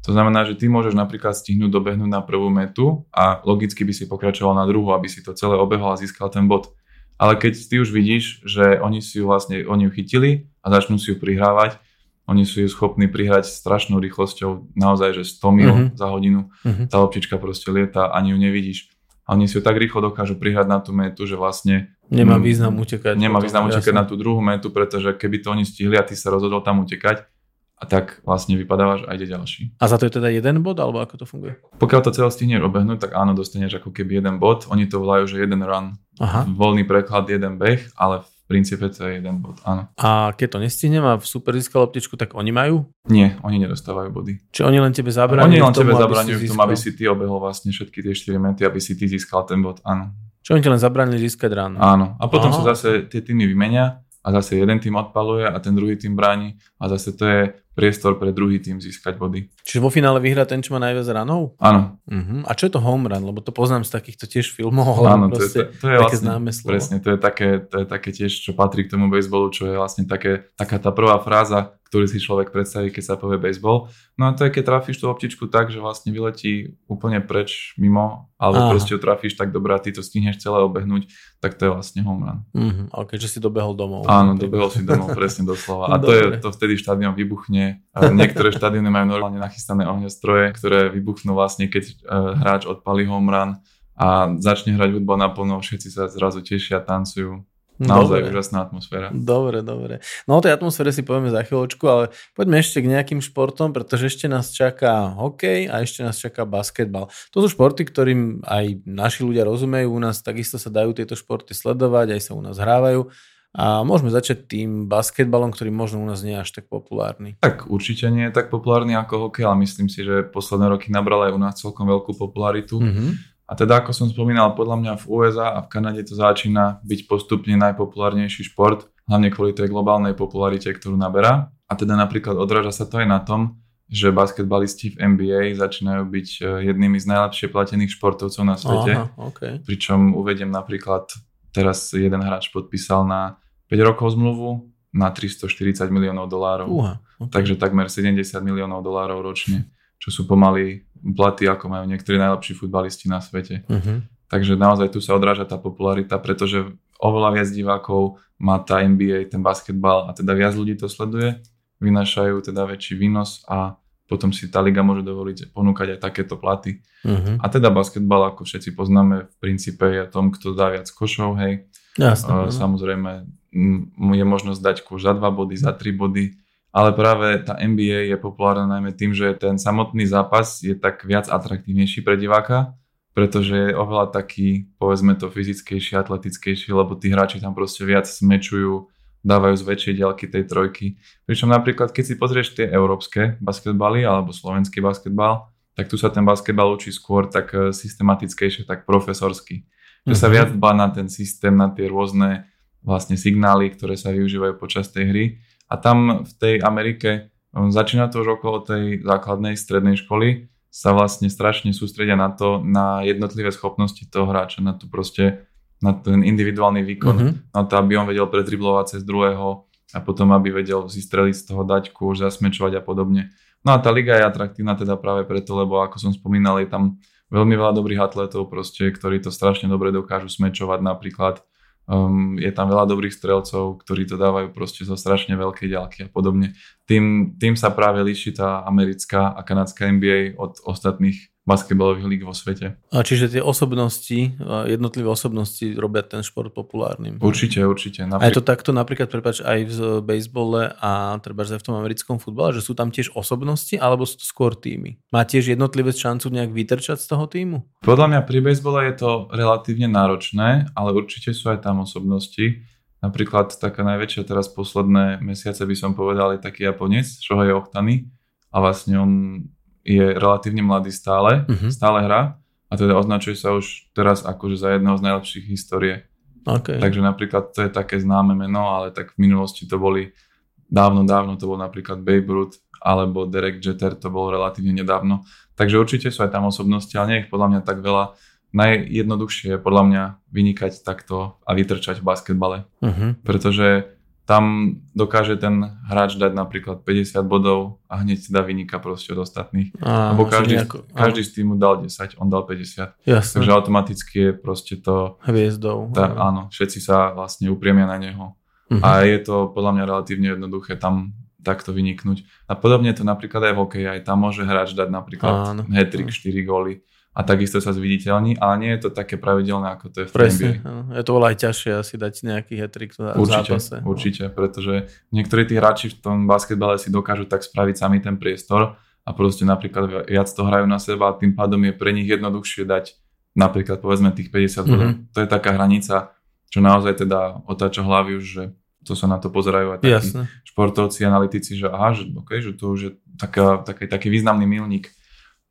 To znamená, že ty môžeš napríklad stihnúť dobehnúť na prvú metu a logicky by si pokračoval na druhú, aby si to celé obehol a získal ten bod ale keď ty už vidíš, že oni si ju vlastne, oni ju chytili a začnú si ju prihrávať, oni sú ju schopní prihrať strašnou rýchlosťou, naozaj, že 100 mil uh-huh. za hodinu, uh-huh. tá loptička proste lieta, ani ju nevidíš. A oni si ju tak rýchlo dokážu prihrať na tú metu, že vlastne... Nemá význam utekať. Nemá význam utekať na tú druhú metu, pretože keby to oni stihli a ty sa rozhodol tam utekať, a tak vlastne vypadávaš a ide ďalší. A za to je teda jeden bod, alebo ako to funguje? Pokiaľ to celé stihneš obehnúť, tak áno, dostaneš ako keby jeden bod. Oni to volajú, že jeden run. Aha. Voľný preklad, jeden beh, ale v princípe to je jeden bod, áno. A keď to nestihnem a v super získal loptičku, tak oni majú? Nie, oni nedostávajú body. Čiže oni len tebe zabraňujú Oni len tebe zabraňujú v tom, aby si ty obehol vlastne všetky tie 4 mety, aby si ty získal ten bod, áno. Čo oni ti len zabranili získať ráno. Áno. A potom Aha. sa zase tie týmy vymenia a zase jeden tým odpaluje a ten druhý tým bráni a zase to je priestor pre druhý tým získať body. Čiže vo finále vyhrá ten, čo má najviac ranov? Áno. Uh-huh. A čo je to home run? Lebo to poznám z takýchto tiež filmov. Áno, to je, to, to je vlastne, známe slovo. presne, to je, také, to je také tiež, čo patrí k tomu baseballu, čo je vlastne také, taká tá prvá fráza, ktorý si človek predstaví, keď sa povie baseball. No a to je, keď trafíš tú optičku tak, že vlastne vyletí úplne preč mimo, alebo Aha. proste ju trafíš tak dobre a ty to stihneš celé obehnúť, tak to je vlastne home run. Uh-huh. Ale keďže si dobehol domov. Áno, dobehol si domov, presne doslova. A to, je, to vtedy štadión vybuchne. A niektoré štadióny majú normálne nachystané ohňostroje, ktoré vybuchnú vlastne, keď uh, hráč odpalí home run a začne hrať hudba naplno, všetci sa zrazu tešia, tancujú. Naozaj dobre. úžasná atmosféra. Dobre, dobre. No o tej atmosfére si povieme za chvíľočku, ale poďme ešte k nejakým športom, pretože ešte nás čaká hokej a ešte nás čaká basketbal. To sú športy, ktorým aj naši ľudia rozumejú. U nás takisto sa dajú tieto športy sledovať, aj sa u nás hrávajú. A môžeme začať tým basketbalom, ktorý možno u nás nie je až tak populárny. Tak určite nie je tak populárny ako hokej, ale myslím si, že posledné roky nabral aj u nás celkom veľkú popularitu. Mm-hmm. A teda, ako som spomínal, podľa mňa v USA a v Kanade to začína byť postupne najpopulárnejší šport, hlavne kvôli tej globálnej popularite, ktorú naberá. A teda napríklad odráža sa to aj na tom, že basketbalisti v NBA začínajú byť e, jednými z najlepšie platených športovcov na svete. Aha, okay. Pričom uvediem napríklad, teraz jeden hráč podpísal na 5 rokov zmluvu na 340 miliónov dolárov. Uh, okay. Takže takmer 70 miliónov dolárov ročne čo sú pomaly platy, ako majú niektorí najlepší futbalisti na svete. Uh-huh. Takže naozaj tu sa odráža tá popularita, pretože oveľa viac divákov má tá NBA, ten basketbal a teda viac ľudí to sleduje, vynášajú teda väčší výnos a potom si tá liga môže dovoliť ponúkať aj takéto platy. Uh-huh. A teda basketbal, ako všetci poznáme, v princípe je tom, kto dá viac košov, hej. Jasne, uh, samozrejme je možnosť dať koš za 2 body, za 3 body, ale práve tá NBA je populárna najmä tým, že ten samotný zápas je tak viac atraktívnejší pre diváka, pretože je oveľa taký, povedzme to, fyzickejší, atletickejší, lebo tí hráči tam proste viac smečujú, dávajú z väčšej ďalky tej trojky. Pričom napríklad, keď si pozrieš tie európske basketbaly alebo slovenský basketbal, tak tu sa ten basketbal učí skôr tak eh, systematickejšie, tak profesorsky. Že sa mhm. viac dbá na ten systém, na tie rôzne vlastne signály, ktoré sa využívajú počas tej hry a tam v tej Amerike, um, začína to už okolo tej základnej strednej školy, sa vlastne strašne sústredia na to, na jednotlivé schopnosti toho hráča, na tu proste, na ten individuálny výkon, uh-huh. na to, aby on vedel predriblovať cez druhého a potom, aby vedel si streliť z toho daťku, už zasmečovať a podobne. No a tá liga je atraktívna teda práve preto, lebo ako som spomínal, je tam veľmi veľa dobrých atletov proste, ktorí to strašne dobre dokážu smečovať napríklad Um, je tam veľa dobrých strelcov, ktorí to dávajú proste zo strašne veľkej ďalky a podobne. Tým, tým sa práve líši tá americká a kanadská NBA od ostatných basketbalových líg vo svete. A čiže tie osobnosti, jednotlivé osobnosti robia ten šport populárnym. Určite, určite. Napríklad... A je to takto napríklad, prepáč, aj v bejsbole a treba aj v tom americkom futbale, že sú tam tiež osobnosti, alebo sú to skôr týmy? Má tiež jednotlivé šancu nejak vytrčať z toho týmu? Podľa mňa pri bejsbole je to relatívne náročné, ale určite sú aj tam osobnosti. Napríklad taká najväčšia teraz posledné mesiace by som povedal je taký Japonec, Shohei Ohtani a vlastne on je relatívne mladý stále, uh-huh. stále hrá a teda označuje sa už teraz akože za jedného z najlepších histórie. Okay. Takže napríklad to je také známe meno, ale tak v minulosti to boli dávno, dávno to bol napríklad Babe Ruth alebo Derek Jeter, to bolo relatívne nedávno. Takže určite sú aj tam osobnosti, ale nie ich podľa mňa tak veľa. Najjednoduchšie je podľa mňa vynikať takto a vytrčať v basketbale. Uh-huh. Pretože tam dokáže ten hráč dať napríklad 50 bodov a hneď si dá vynika proste od ostatných. Á, Lebo každý, nejako- každý z týmu dal 10, on dal 50. Jasné. Takže automaticky je proste to, Hviezdou. tá, áno, všetci sa vlastne upriemia na neho. Mhm. A je to podľa mňa relatívne jednoduché tam takto vyniknúť. A podobne to napríklad aj v hokeji, aj tam môže hráč dať napríklad hat-trick, 4 góly a takisto sa zviditeľní, ale nie je to také pravidelné, ako to je v Presne. NBA. áno. Je to veľa aj ťažšie asi dať nejaký hetrik v Určite, zápase. určite, pretože niektorí tí hráči v tom basketbale si dokážu tak spraviť sami ten priestor a proste napríklad viac to hrajú na seba a tým pádom je pre nich jednoduchšie dať napríklad povedzme tých 50 bodov. Mhm. To je taká hranica, čo naozaj teda otáča hlavy už, že to sa na to pozerajú aj takí Jasné. športovci, analytici, že aha, že, okay, že to už je taká, taký, taký významný milník.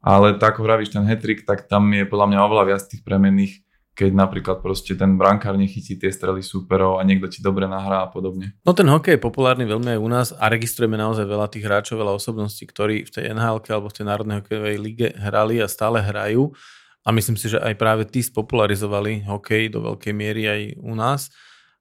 Ale tak ako vravíš, ten hetrik, tak tam je podľa mňa oveľa viac tých premenných, keď napríklad proste ten brankár nechytí tie strely súperov a niekto ti dobre nahrá a podobne. No ten hokej je populárny veľmi aj u nás a registrujeme naozaj veľa tých hráčov, veľa osobností, ktorí v tej NHL alebo v tej Národnej hokejovej lige hrali a stále hrajú. A myslím si, že aj práve tí spopularizovali hokej do veľkej miery aj u nás.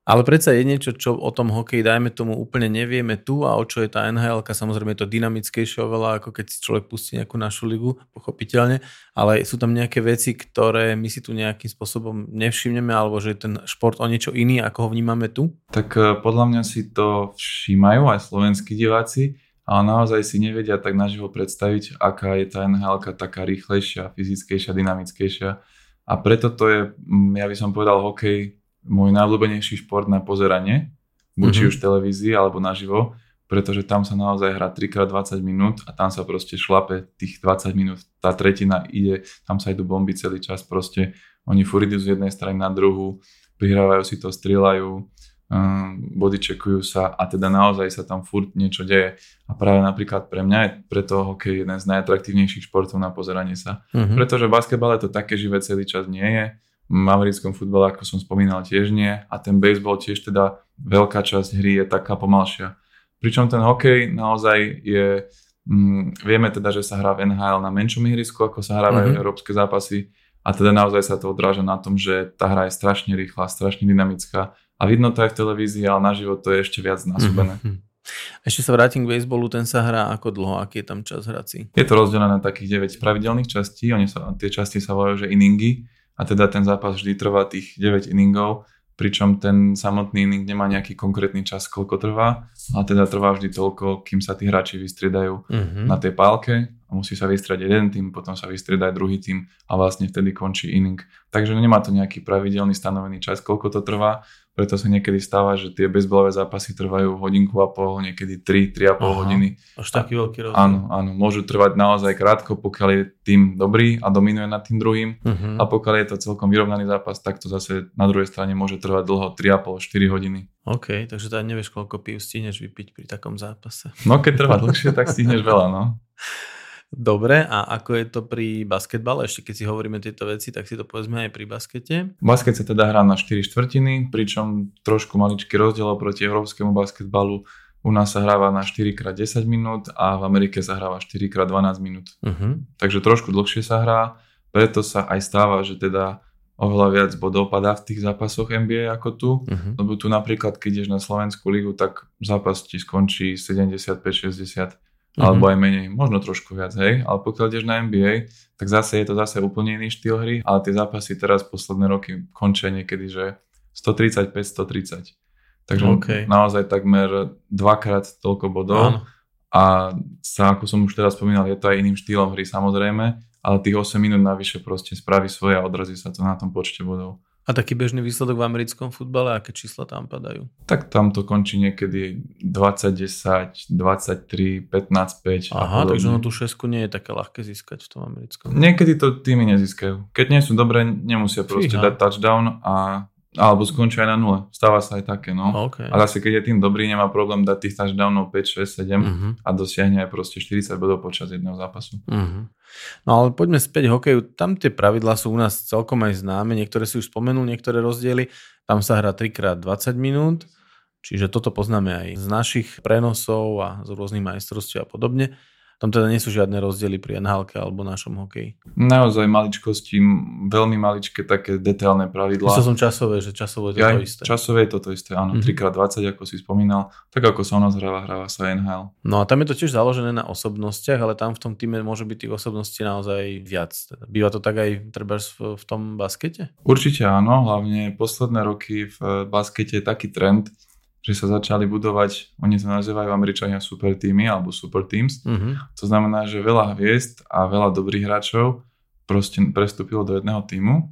Ale predsa je niečo, čo o tom hokeji, dajme tomu, úplne nevieme tu a o čo je tá NHL, samozrejme je to dynamickejšie oveľa, ako keď si človek pustí nejakú našu ligu, pochopiteľne, ale sú tam nejaké veci, ktoré my si tu nejakým spôsobom nevšimneme, alebo že je ten šport o niečo iný, ako ho vnímame tu? Tak eh, podľa mňa si to všímajú aj slovenskí diváci, ale naozaj si nevedia tak naživo predstaviť, aká je tá NHL taká rýchlejšia, fyzickejšia, dynamickejšia. A preto to je, ja by som povedal, hokej môj najobľúbenejší šport na pozeranie, buď Mhm. už v televízii alebo naživo, pretože tam sa naozaj hrá 3x20 minút a tam sa proste šlape tých 20 minút, tá tretina ide, tam sa idú bomby celý čas proste, oni furt idú z jednej strany na druhú, prihrávajú si to, strieľajú, um, bodyčekujú sa a teda naozaj sa tam furt niečo deje. A práve napríklad pre mňa je preto hokej jeden z najatraktívnejších športov na pozeranie sa. Mhm. Pretože v basketbale to také živé celý čas nie je. V americkom futbale, ako som spomínal, tiež nie. A ten baseball tiež teda veľká časť hry je taká pomalšia. Pričom ten hokej naozaj je, mm, vieme teda, že sa hrá v NHL na menšom ihrisku, ako sa hrávajú Mhm. európske zápasy. A teda naozaj sa to odráža na tom, že tá hra je strašne rýchla, strašne dynamická. A vidno to aj v televízii, ale na život to je ešte viac násobené. Mhm. Ešte sa vrátim k baseballu, ten sa hrá ako dlho, aký je tam čas hrací? Je to rozdelené na takých 9 pravidelných častí, oni sa, tie časti sa volajú, že inningy a teda ten zápas vždy trvá tých 9 inningov, pričom ten samotný inning nemá nejaký konkrétny čas, koľko trvá, ale teda trvá vždy toľko, kým sa tí hráči vystriedajú Mhm. na tej pálke a musí sa vystriedať jeden tým, potom sa vystrieda aj druhý tým a vlastne vtedy končí inning. Takže nemá to nejaký pravidelný stanovený čas, koľko to trvá, preto sa niekedy stáva, že tie bezbolové zápasy trvajú hodinku a pol, niekedy 3, 3,5 Aha. hodiny. Až taký veľký rozdiel. Áno, áno, môžu trvať naozaj krátko, pokiaľ je tým dobrý a dominuje nad tým druhým. Mhm. A pokiaľ je to celkom vyrovnaný zápas, tak to zase na druhej strane môže trvať dlho, 3,5-4 hodiny. OK, takže teda nevieš, koľko pív stihneš vypiť pri takom zápase. No keď trvá dlhšie, tak stihneš veľa, no. Dobre, a ako je to pri basketbale? Ešte keď si hovoríme tieto veci, tak si to povedzme aj pri baskete. Basket sa teda hrá na 4 štvrtiny, pričom trošku maličký rozdiel oproti európskemu basketbalu. U nás sa hráva na 4x10 minút a v Amerike sa hráva 4x12 minút. Uh-huh. Takže trošku dlhšie sa hrá, preto sa aj stáva, že teda oveľa viac bodov padá v tých zápasoch NBA ako tu. Uh-huh. Lebo tu napríklad, keď ideš na Slovenskú ligu, tak zápas ti skončí 75-60 alebo aj menej, možno trošku viac, hej. Ale pokiaľ ideš na NBA, tak zase je to zase úplne iný štýl hry, ale tie zápasy teraz posledné roky končia niekedy, že 135-130. Takže OK. naozaj takmer dvakrát toľko bodov. Áno. A sa, ako som už teraz spomínal, je to aj iným štýlom hry samozrejme, ale tých 8 minút navyše proste spraví svoje a odrazí sa to na tom počte bodov. A taký bežný výsledok v americkom futbale, aké čísla tam padajú? Tak tam to končí niekedy 20-10, 23, 15-5. a Aha, takže ono tú šesku nie je také ľahké získať v tom americkom. Niekedy to týmy nezískajú. Keď nie sú dobré, nemusia proste Fíha. dať touchdown a alebo skončia aj na nule. Stáva sa aj také, no. OK. A zase, keď je tým dobrý, nemá problém dať tých touchdownov 5, 6, 7 Uh-huh. a dosiahne aj proste 40 bodov počas jedného zápasu. Uh-huh. No ale poďme späť hokeju. Tam tie pravidlá sú u nás celkom aj známe. Niektoré si už spomenul, niektoré rozdiely. Tam sa hrá 3x20 minút. Čiže toto poznáme aj z našich prenosov a z rôznych majstrovstiev a podobne. Tam teda nie sú žiadne rozdiely pri NHL alebo našom hokeji. Naozaj maličkosti, veľmi maličké také detailné pravidlá. Myslel som časové, že časové je to, Ja, to isté. časové je toto isté, áno, Mhm. 3x20, ako si spomínal. Tak ako sa u nás hráva, hráva sa NHL. No a tam je to tiež založené na osobnostiach, ale tam v tom týme môže byť tých osobností naozaj viac. Teda býva to tak aj treba v, v tom baskete? Určite áno, hlavne posledné roky v baskete je taký trend, že sa začali budovať, oni to nazývajú Američania super týmy alebo super teams. Uh-huh. To znamená, že veľa hviezd a veľa dobrých hráčov proste prestúpilo do jedného týmu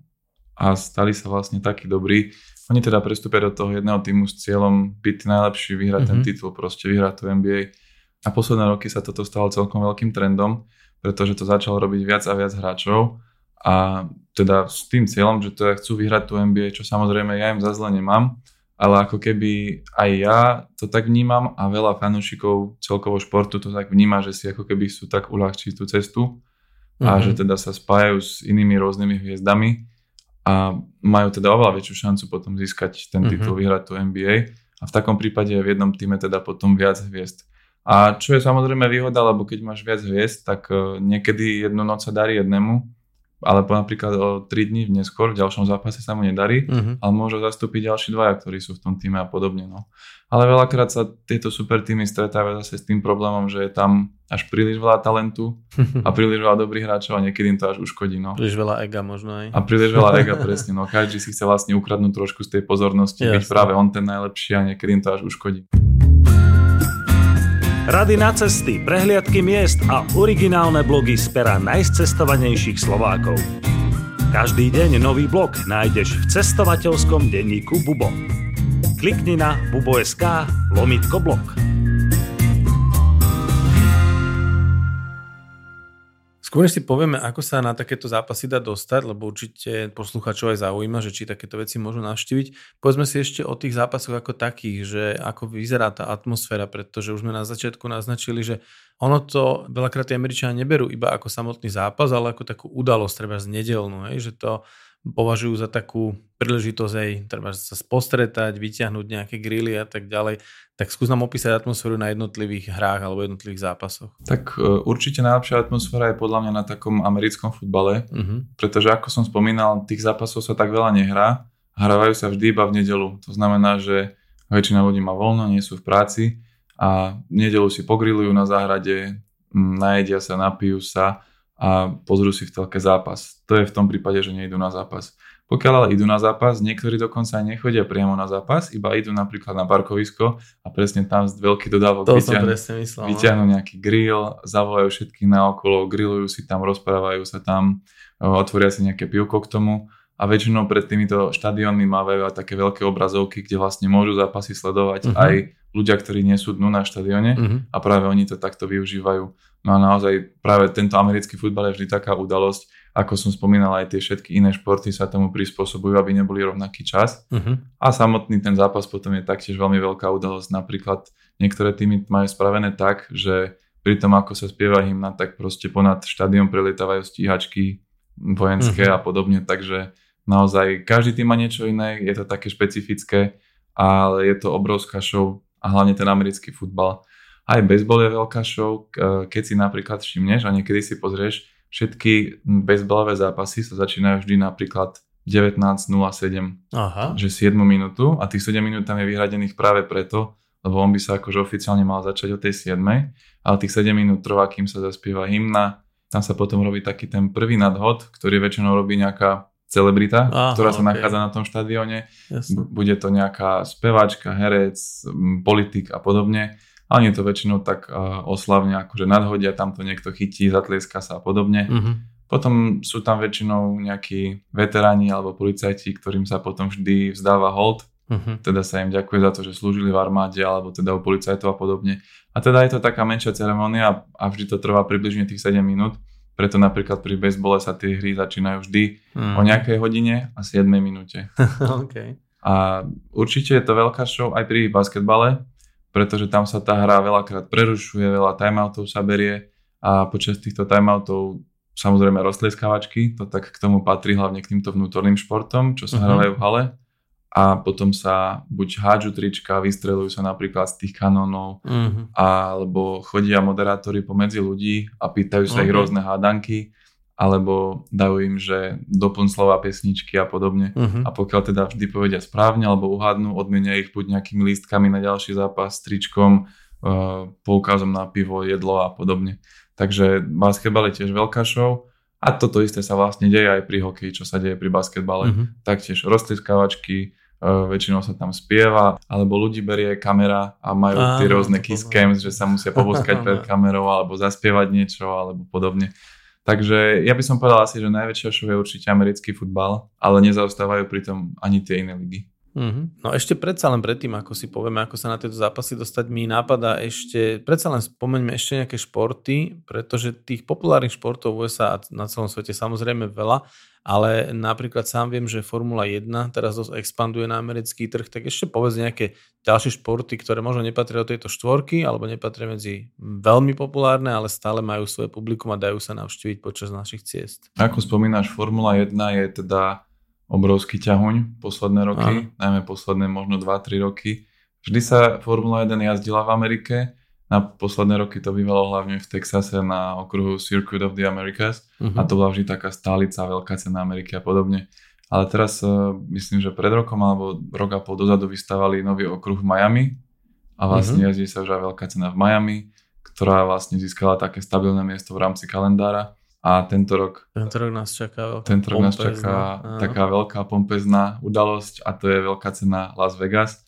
a stali sa vlastne takí dobrí. Oni teda prestúpia do toho jedného týmu s cieľom byť najlepší, vyhrať ten Mhm. titul, proste vyhrať to NBA. A posledné roky sa toto stalo celkom veľkým trendom, pretože to začalo robiť viac a viac hráčov a teda s tým cieľom, že teda chcú vyhrať tú NBA, čo samozrejme ja im za zle nemám, ale ako keby aj ja to tak vnímam a veľa fanúšikov celkovo športu to tak vníma, že si ako keby sú tak uľahčiť tú cestu a Mhm. že teda sa spájajú s inými rôznymi hviezdami a majú teda oveľa väčšiu šancu potom získať ten Mhm. titul, vyhrať tú NBA a v takom prípade v jednom týme teda potom viac hviezd. A čo je samozrejme výhoda, lebo keď máš viac hviezd, tak eh, niekedy jednu noc sa darí jednému, ale po napríklad o 3 dní neskôr v ďalšom zápase sa mu nedarí, Uh-huh. ale môžu zastúpiť ďalší dvaja, ktorí sú v tom týme a podobne. No. Ale veľakrát sa tieto super týmy stretávajú zase s tým problémom, že je tam až príliš veľa talentu a príliš veľa dobrých hráčov a niekedy im to až uškodí. No. Príliš veľa ega možno aj. A príliš veľa ega, presne. No. Každý si chce vlastne ukradnúť trošku z tej pozornosti, byť Jasne. práve on ten najlepší a niekedy im to až uškodí. Rady na cesty, prehliadky miest a originálne blogy z pera najcestovanejších Slovákov. Každý deň nový blog nájdeš v cestovateľskom denníku Bubo. Klikni na bubo.sk lomitko blog. Skôr si povieme, ako sa na takéto zápasy dá dostať, lebo určite posluchačov aj zaujíma, že či takéto veci môžu navštíviť. Povedzme si ešte o tých zápasoch ako takých, že ako vyzerá tá atmosféra, pretože už sme na začiatku naznačili, že ono to veľakrát tí Američania neberú iba ako samotný zápas, ale ako takú udalosť, treba z nedelnú, hej, že to považujú za takú príležitosť aj treba sa spostretať, vyťahnuť nejaké grily a tak ďalej. Tak skús nám opísať atmosféru na jednotlivých hrách alebo jednotlivých zápasoch. Tak e, určite najlepšia atmosféra je podľa mňa na takom americkom futbale, Uh-huh. pretože ako som spomínal, tých zápasov sa tak veľa nehrá, hrávajú sa vždy iba v nedelu. To znamená, že väčšina ľudí má voľno, nie sú v práci a v nedelu si pogrilujú na záhrade, najedia sa, napijú sa a pozrú si v telke zápas. To je v tom prípade, že nejdú na zápas. Pokiaľ ale idú na zápas, niektorí dokonca aj nechodia priamo na zápas, iba idú napríklad na parkovisko a presne tam z veľký dodávok To presne myslel. no. vyťahnú nejaký grill, zavolajú všetkých naokolo, grillujú si tam, rozprávajú sa tam, o, otvoria si nejaké pivko k tomu a väčšinou pred týmito štadiónmi mávajú aj také veľké obrazovky, kde vlastne môžu zápasy sledovať Mhm. aj ľudia, ktorí nie sú dnu na štadióne Uh-huh. a práve oni to takto využívajú. No a naozaj práve tento americký futbal je vždy taká udalosť, ako som spomínal, aj tie všetky iné športy sa tomu prispôsobujú, aby neboli rovnaký čas. Uh-huh. A samotný ten zápas potom je taktiež veľmi veľká udalosť. Napríklad niektoré týmy majú spravené tak, že pri tom, ako sa spieva hymna, tak proste ponad štadión prelietávajú stíhačky vojenské Mhm. a podobne, takže naozaj každý tým má niečo iné, je to také špecifické, ale je to obrovská show a hlavne ten americký futbal. Aj baseball je veľká show, k- keď si napríklad všimneš a niekedy si pozrieš, všetky baseballové zápasy sa začínajú vždy napríklad 19.07 Aha. že 7 minútu a tých 7 minút tam je vyhradených práve preto, lebo on by sa akože oficiálne mal začať o tej 7, ale tých 7 minút trvá, kým sa zaspieva hymna, tam sa potom robí taký ten prvý nadhod, ktorý väčšinou robí nejaká celebrita, Aha, ktorá sa ok. nachádza na tom štadióne. Jasne. Bude to nejaká speváčka, herec, politik a podobne. A oni to väčšinou tak uh, oslavne akože nadhodia, tam to niekto chytí, zatlieska sa a podobne. Uh-huh. Potom sú tam väčšinou nejakí veteráni alebo policajti, ktorým sa potom vždy vzdáva hold, Uh-huh. teda sa im ďakuje za to, že slúžili v armáde alebo teda u policajtov a podobne. A teda je to taká menšia ceremonia a vždy to trvá približne tých 7 minút, preto napríklad pri basebole sa tie hry začínajú vždy Uh-huh. o nejakej hodine a 7 minúte. okay. A určite je to veľká show aj pri basketbale, pretože tam sa tá hra veľakrát prerušuje, veľa timeoutov sa berie a počas týchto timeoutov samozrejme roztlieskavačky, to tak k tomu patrí hlavne k týmto vnútorným športom, čo sa hrávajú v hale. a potom sa buď hádžu trička, vystrelujú sa napríklad z tých kanónov, Mhm. alebo chodia moderátori pomedzi ľudí a pýtajú sa ich Mhm. rôzne hádanky, alebo dajú im, že doplň slova pesničky a podobne. Mhm. A pokiaľ teda vždy povedia správne alebo uhádnu, odmenia ich buď nejakými lístkami na ďalší zápas, tričkom, uh, poukazom na pivo, jedlo a podobne. Takže basketbal je tiež veľká show a toto isté sa vlastne deje aj pri hokeji, čo sa deje pri basketbale. Mhm. Taktiež roztýskavačky, uh, väčšinou sa tam spieva, alebo ľudí berie kamera a majú tie rôzne to kiss cams, že sa musia poboskať pred kamerou alebo zaspievať niečo alebo podobne. Takže ja by som povedal asi, že najväčšia show je určite americký futbal, ale nezaostávajú pritom ani tie iné ligy. Mhm. No ešte predsa len predtým, ako si povieme, ako sa na tieto zápasy dostať, mi napadá ešte, predsa len spomeňme ešte nejaké športy, pretože tých populárnych športov v USA a na celom svete samozrejme veľa, ale napríklad sám viem, že Formula 1 teraz dosť expanduje na americký trh, tak ešte povedz nejaké ďalšie športy, ktoré možno nepatria do tejto štvorky, alebo nepatria medzi veľmi populárne, ale stále majú svoje publikum a dajú sa navštíviť počas našich ciest. Ako spomínaš, Formula 1 je teda obrovský ťahuň posledné roky, najmä posledné možno 2-3 roky. Vždy sa Formula 1 jazdila v Amerike, na posledné roky to bývalo hlavne v Texase na okruhu Circuit of the Americas Mhm. a to bola vždy taká stálica, veľká cena Ameriky a podobne. Ale teraz uh, myslím, že pred rokom alebo rok a pol dozadu vystavali nový okruh v Miami a vlastne Mhm. jazdí sa už aj veľká cena v Miami, ktorá vlastne získala také stabilné miesto v rámci kalendára a tento rok Tento rok nás čaká veľká tento rok nás čaká áno. taká veľká pompezná udalosť a to je veľká cena Las Vegas,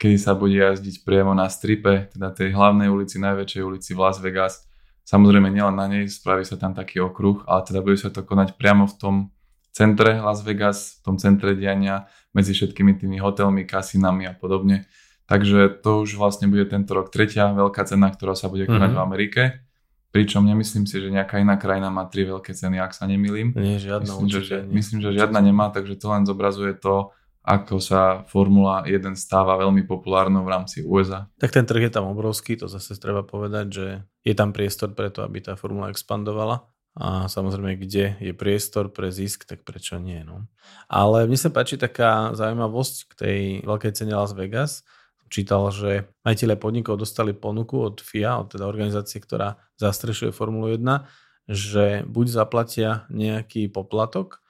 kedy sa bude jazdiť priamo na stripe, teda tej hlavnej ulici, najväčšej ulici v Las Vegas. Samozrejme nielen na nej, spraví sa tam taký okruh, ale teda bude sa to konať priamo v tom centre Las Vegas, v tom centre diania, medzi všetkými tými hotelmi, kasinami a podobne. Takže to už vlastne bude tento rok tretia veľká cena, ktorá sa bude konať Mhm. v Amerike. Pričom nemyslím si, že nejaká iná krajina má tri veľké ceny, ak sa nemýlim. Nie, žiadna Myslím, že, určite nie. myslím, že žiadna nemá, takže to len zobrazuje to, ako sa Formula 1 stáva veľmi populárnou v rámci USA. Tak ten trh je tam obrovský, to zase treba povedať, že je tam priestor preto, aby tá formula expandovala. A samozrejme, kde je priestor pre zisk, tak prečo nie. No. Ale mne sa páči taká zaujímavosť k tej veľkej cene Las Vegas. Čítal, že majiteľe podnikov dostali ponuku od FIA, od teda organizácie, ktorá zastrešuje Formulu 1, že buď zaplatia nejaký poplatok,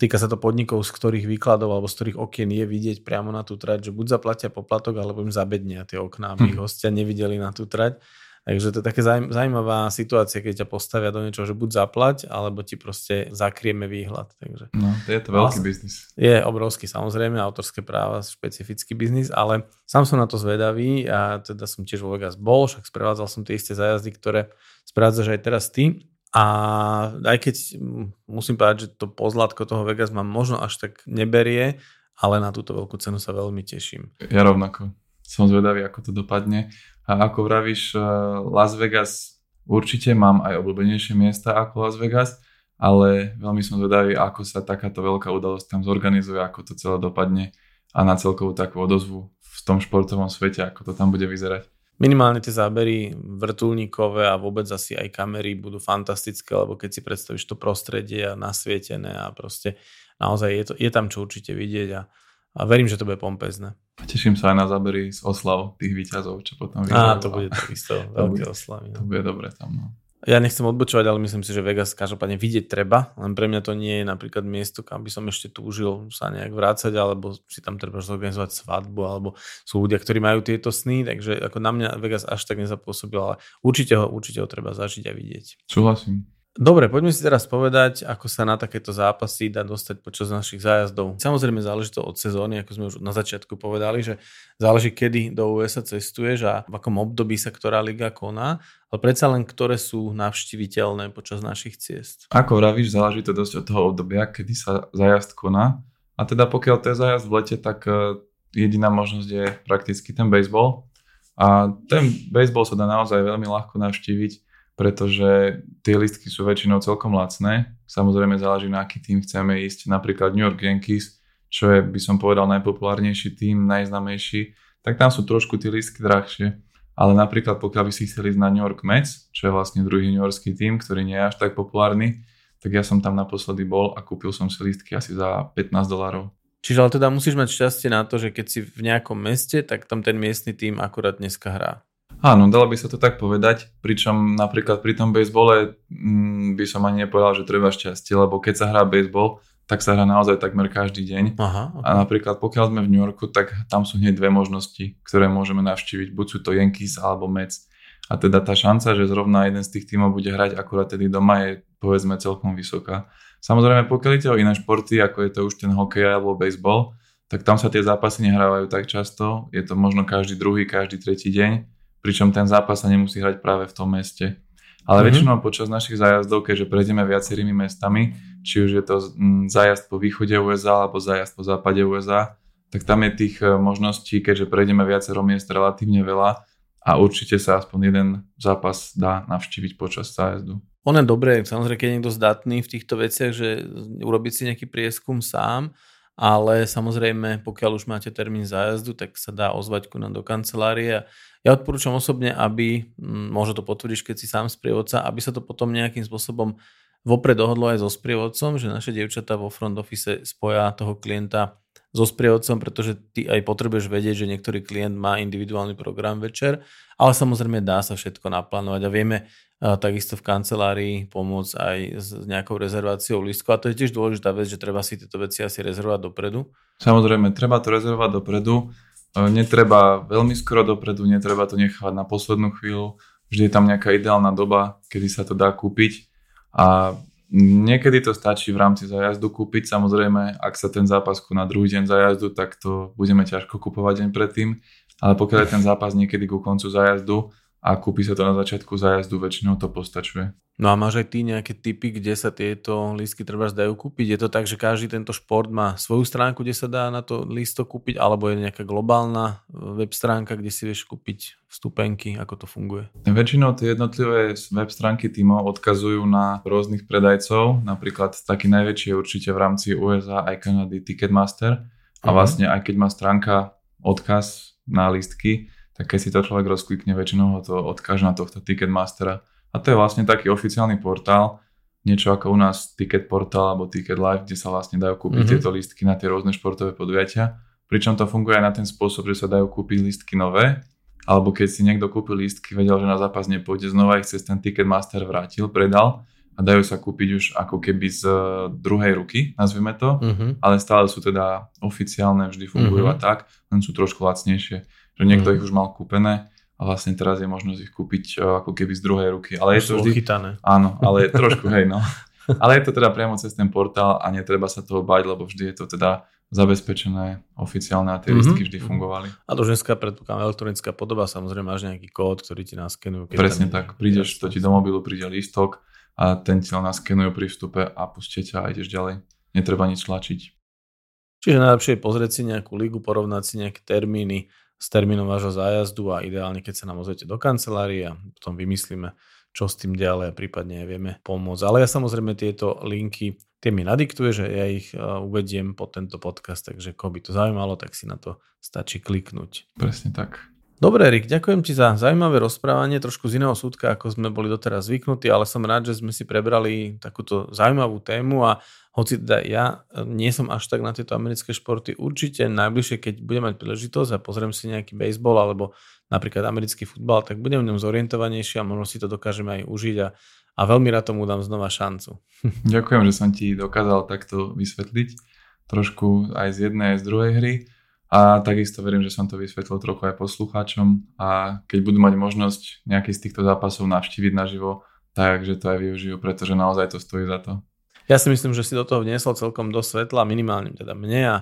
Týka sa to podnikov, z ktorých výkladov alebo z ktorých okien je vidieť priamo na tú trať, že buď zaplatia poplatok, alebo im zabednia tie okná, aby ich hostia nevideli na tú trať. Takže to je také zaujím- zaujímavá situácia, keď ťa postavia do niečoho, že buď zaplať, alebo ti proste zakrieme výhľad. Takže No, to je to veľký biznis. je obrovský samozrejme, autorské práva, špecifický biznis, ale sám som na to zvedavý a teda som tiež vo Vegas bol, však sprevádzal som tie isté zájazdy, ktoré sprevádzaš aj teraz ty. A aj keď musím povedať, že to pozlátko toho Vegas ma možno až tak neberie, ale na túto veľkú cenu sa veľmi teším. Ja rovnako. Som zvedavý, ako to dopadne. A ako vravíš, eh, Las Vegas určite mám aj obľúbenejšie miesta ako Las Vegas, ale veľmi som zvedavý, ako sa takáto veľká udalosť tam zorganizuje, ako to celé dopadne a na celkovú takú odozvu v tom športovom svete, ako to tam bude vyzerať. Minimálne tie zábery vrtulníkové a vôbec asi aj kamery budú fantastické, lebo keď si predstavíš to prostredie a nasvietené a proste naozaj je, to, je tam čo určite vidieť a, a verím, že to bude pompezné. Teším sa aj na zábery z oslav tých výťazov, čo potom Á, vyzerajú. to bude takisto To veľké oslavy. To No. bude dobre tam. No. Ja nechcem odbočovať, ale myslím si, že Vegas každopádne vidieť treba, len pre mňa to nie je napríklad miesto, kam by som ešte túžil sa nejak vrácať, alebo si tam treba zorganizovať svadbu, alebo sú ľudia, ktorí majú tieto sny, takže ako na mňa Vegas až tak nezapôsobil, ale určite ho, určite ho treba zažiť a vidieť. Súhlasím. Dobre, poďme si teraz povedať, ako sa na takéto zápasy dá dostať počas našich zájazdov. Samozrejme záleží to od sezóny, ako sme už na začiatku povedali, že záleží, kedy do USA cestuješ a v akom období sa ktorá liga koná, ale predsa len ktoré sú navštíviteľné počas našich ciest. Ako vravíš, záleží to dosť od toho obdobia, kedy sa zájazd koná. A teda pokiaľ to je zájazd v lete, tak eh, jediná možnosť je prakticky ten baseball. A ten baseball sa dá naozaj veľmi ľahko navštíviť, pretože tie listky sú väčšinou celkom lacné. Samozrejme záleží na aký tým chceme ísť. Napríklad New York Yankees, čo je, by som povedal, najpopulárnejší tým, najznamejší, tak tam sú trošku tie listky drahšie. Ale napríklad pokiaľ by si chceli ísť na New York Mets, čo je vlastne druhý New Yorkský tým, ktorý nie je až tak populárny, tak ja som tam naposledy bol a kúpil som si listky asi za 15 dolárov. Čiže ale teda musíš mať šťastie na to, že keď si v nejakom meste, tak tam ten miestny tým akurát dneska hrá. Áno, dalo by sa to tak povedať, pričom napríklad pri tom bejsbole mm, by som ani nepovedal, že treba šťastie, lebo keď sa hrá bejsbol, tak sa hrá naozaj takmer každý deň. Aha, okay. A napríklad pokiaľ sme v New Yorku, tak tam sú hneď dve možnosti, ktoré môžeme navštíviť. Buď sú to Yankees alebo Mets. A teda tá šanca, že zrovna jeden z tých tímov bude hrať akurát tedy doma je povedzme celkom vysoká. Samozrejme, pokiaľ ide o iné športy, ako je to už ten hokej alebo baseball, tak tam sa tie zápasy nehrávajú tak často. Je to možno každý druhý, každý tretí deň, pričom ten zápas sa nemusí hrať práve v tom meste. Ale mm-hmm. väčšinou počas našich zájazdov, keďže prejdeme viacerými mestami, či už je to zájazd po východe USA alebo zájazd po západe USA, tak tam je tých e, možností, keďže prejdeme viacero miest relatívne veľa a určite sa aspoň jeden zápas dá navštíviť počas zájazdu. Ono je dobré, samozrejme, keď je niekto zdatný v týchto veciach, že urobiť si nejaký prieskum sám, ale samozrejme, pokiaľ už máte termín zájazdu, tak sa dá ozvať ku nám do kancelárie. Ja odporúčam osobne, aby, mm, možno to potvrdíš, keď si sám sprievodca, aby sa to potom nejakým spôsobom vopred dohodlo aj so sprievodcom, že naše dievčatá vo front office spoja toho klienta so sprievodcom, pretože ty aj potrebuješ vedieť, že niektorý klient má individuálny program večer, ale samozrejme dá sa všetko naplánovať a vieme a takisto v kancelárii pomôcť aj s nejakou rezerváciou lístku. A to je tiež dôležitá vec, že treba si tieto veci asi rezervovať dopredu. Samozrejme, treba to rezervovať dopredu. E, netreba veľmi skoro dopredu, netreba to nechávať na poslednú chvíľu. Vždy je tam nejaká ideálna doba, kedy sa to dá kúpiť. A niekedy to stačí v rámci zájazdu kúpiť. Samozrejme, ak sa ten zápas na druhý deň zájazdu, tak to budeme ťažko kupovať deň predtým. Ale pokiaľ je ten zápas niekedy ku koncu zájazdu, a kúpi sa to na začiatku zájazdu, väčšinou to postačuje. No a máš aj ty nejaké typy, kde sa tieto lístky treba dajú kúpiť? Je to tak, že každý tento šport má svoju stránku, kde sa dá na to lísto kúpiť, alebo je nejaká globálna web stránka, kde si vieš kúpiť vstupenky, ako to funguje? Väčšinou tie jednotlivé web stránky týmov odkazujú na rôznych predajcov, napríklad taký najväčší je určite v rámci USA aj Kanady Ticketmaster a uh-huh. vlastne aj keď má stránka odkaz na lístky, tak keď si to človek rozklikne, väčšinou ho to odkáže na tohto Ticketmastera. A to je vlastne taký oficiálny portál, niečo ako u nás Ticket Portal alebo Ticket Live, kde sa vlastne dajú kúpiť mm-hmm. tieto lístky na tie rôzne športové podujatia. Pričom to funguje aj na ten spôsob, že sa dajú kúpiť lístky nové, alebo keď si niekto kúpil lístky, vedel, že na zápas nepôjde znova, ich cez ten Ticketmaster vrátil, predal a dajú sa kúpiť už ako keby z eh, druhej ruky, nazvime to, mm-hmm. ale stále sú teda oficiálne, vždy fungujú mm-hmm. a tak, len sú trošku lacnejšie že niekto mm. ich už mal kúpené a vlastne teraz je možnosť ich kúpiť e, ako keby z druhej ruky. Ale je to vždy... Ochytané. Áno, ale trošku, hej, no. Ale je to teda priamo cez ten portál a netreba sa toho bať, lebo vždy je to teda zabezpečené, oficiálne a tie mm-hmm. listky vždy fungovali. A to dneska predpokladám elektronická podoba, samozrejme máš nejaký kód, ktorý ti naskenujú. Presne tak, prídeš, to ti do mobilu príde lístok a ten ti naskenujú pri vstupe a pustia ťa a ideš ďalej. Netreba nič tlačiť. Čiže najlepšie je pozrieť si nejakú ligu, porovnať si nejaké termíny, s termínom vášho zájazdu a ideálne, keď sa nám ozvete do kancelárie a potom vymyslíme, čo s tým ďalej a prípadne vieme pomôcť. Ale ja samozrejme tieto linky, tie mi nadiktuje, že ja ich uvediem po tento podcast, takže koho by to zaujímalo, tak si na to stačí kliknúť. Presne tak. Dobre, Erik, ďakujem ti za zaujímavé rozprávanie, trošku z iného súdka, ako sme boli doteraz zvyknutí, ale som rád, že sme si prebrali takúto zaujímavú tému a hoci teda ja e, nie som až tak na tieto americké športy, určite najbližšie, keď budem mať príležitosť a pozriem si nejaký baseball alebo napríklad americký futbal, tak budem v ňom zorientovanejší a možno si to dokážeme aj užiť a, a veľmi rád tomu dám znova šancu. Ďakujem, že som ti dokázal takto vysvetliť trošku aj z jednej, aj z druhej hry. A takisto verím, že som to vysvetlil trochu aj poslucháčom a keď budú mať možnosť nejaký z týchto zápasov navštíviť naživo, takže to aj využijú, pretože naozaj to stojí za to. Ja si myslím, že si do toho vniesol celkom dosť svetla, minimálne teda mne a,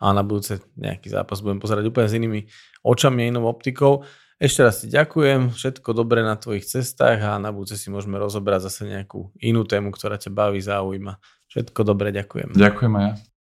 a na budúce nejaký zápas budem pozerať úplne s inými očami a inou optikou. Ešte raz ti ďakujem, všetko dobré na tvojich cestách a na budúce si môžeme rozobrať zase nejakú inú tému, ktorá ťa baví, zaujíma. Všetko dobré, ďakujem. Ďakujem aj ja.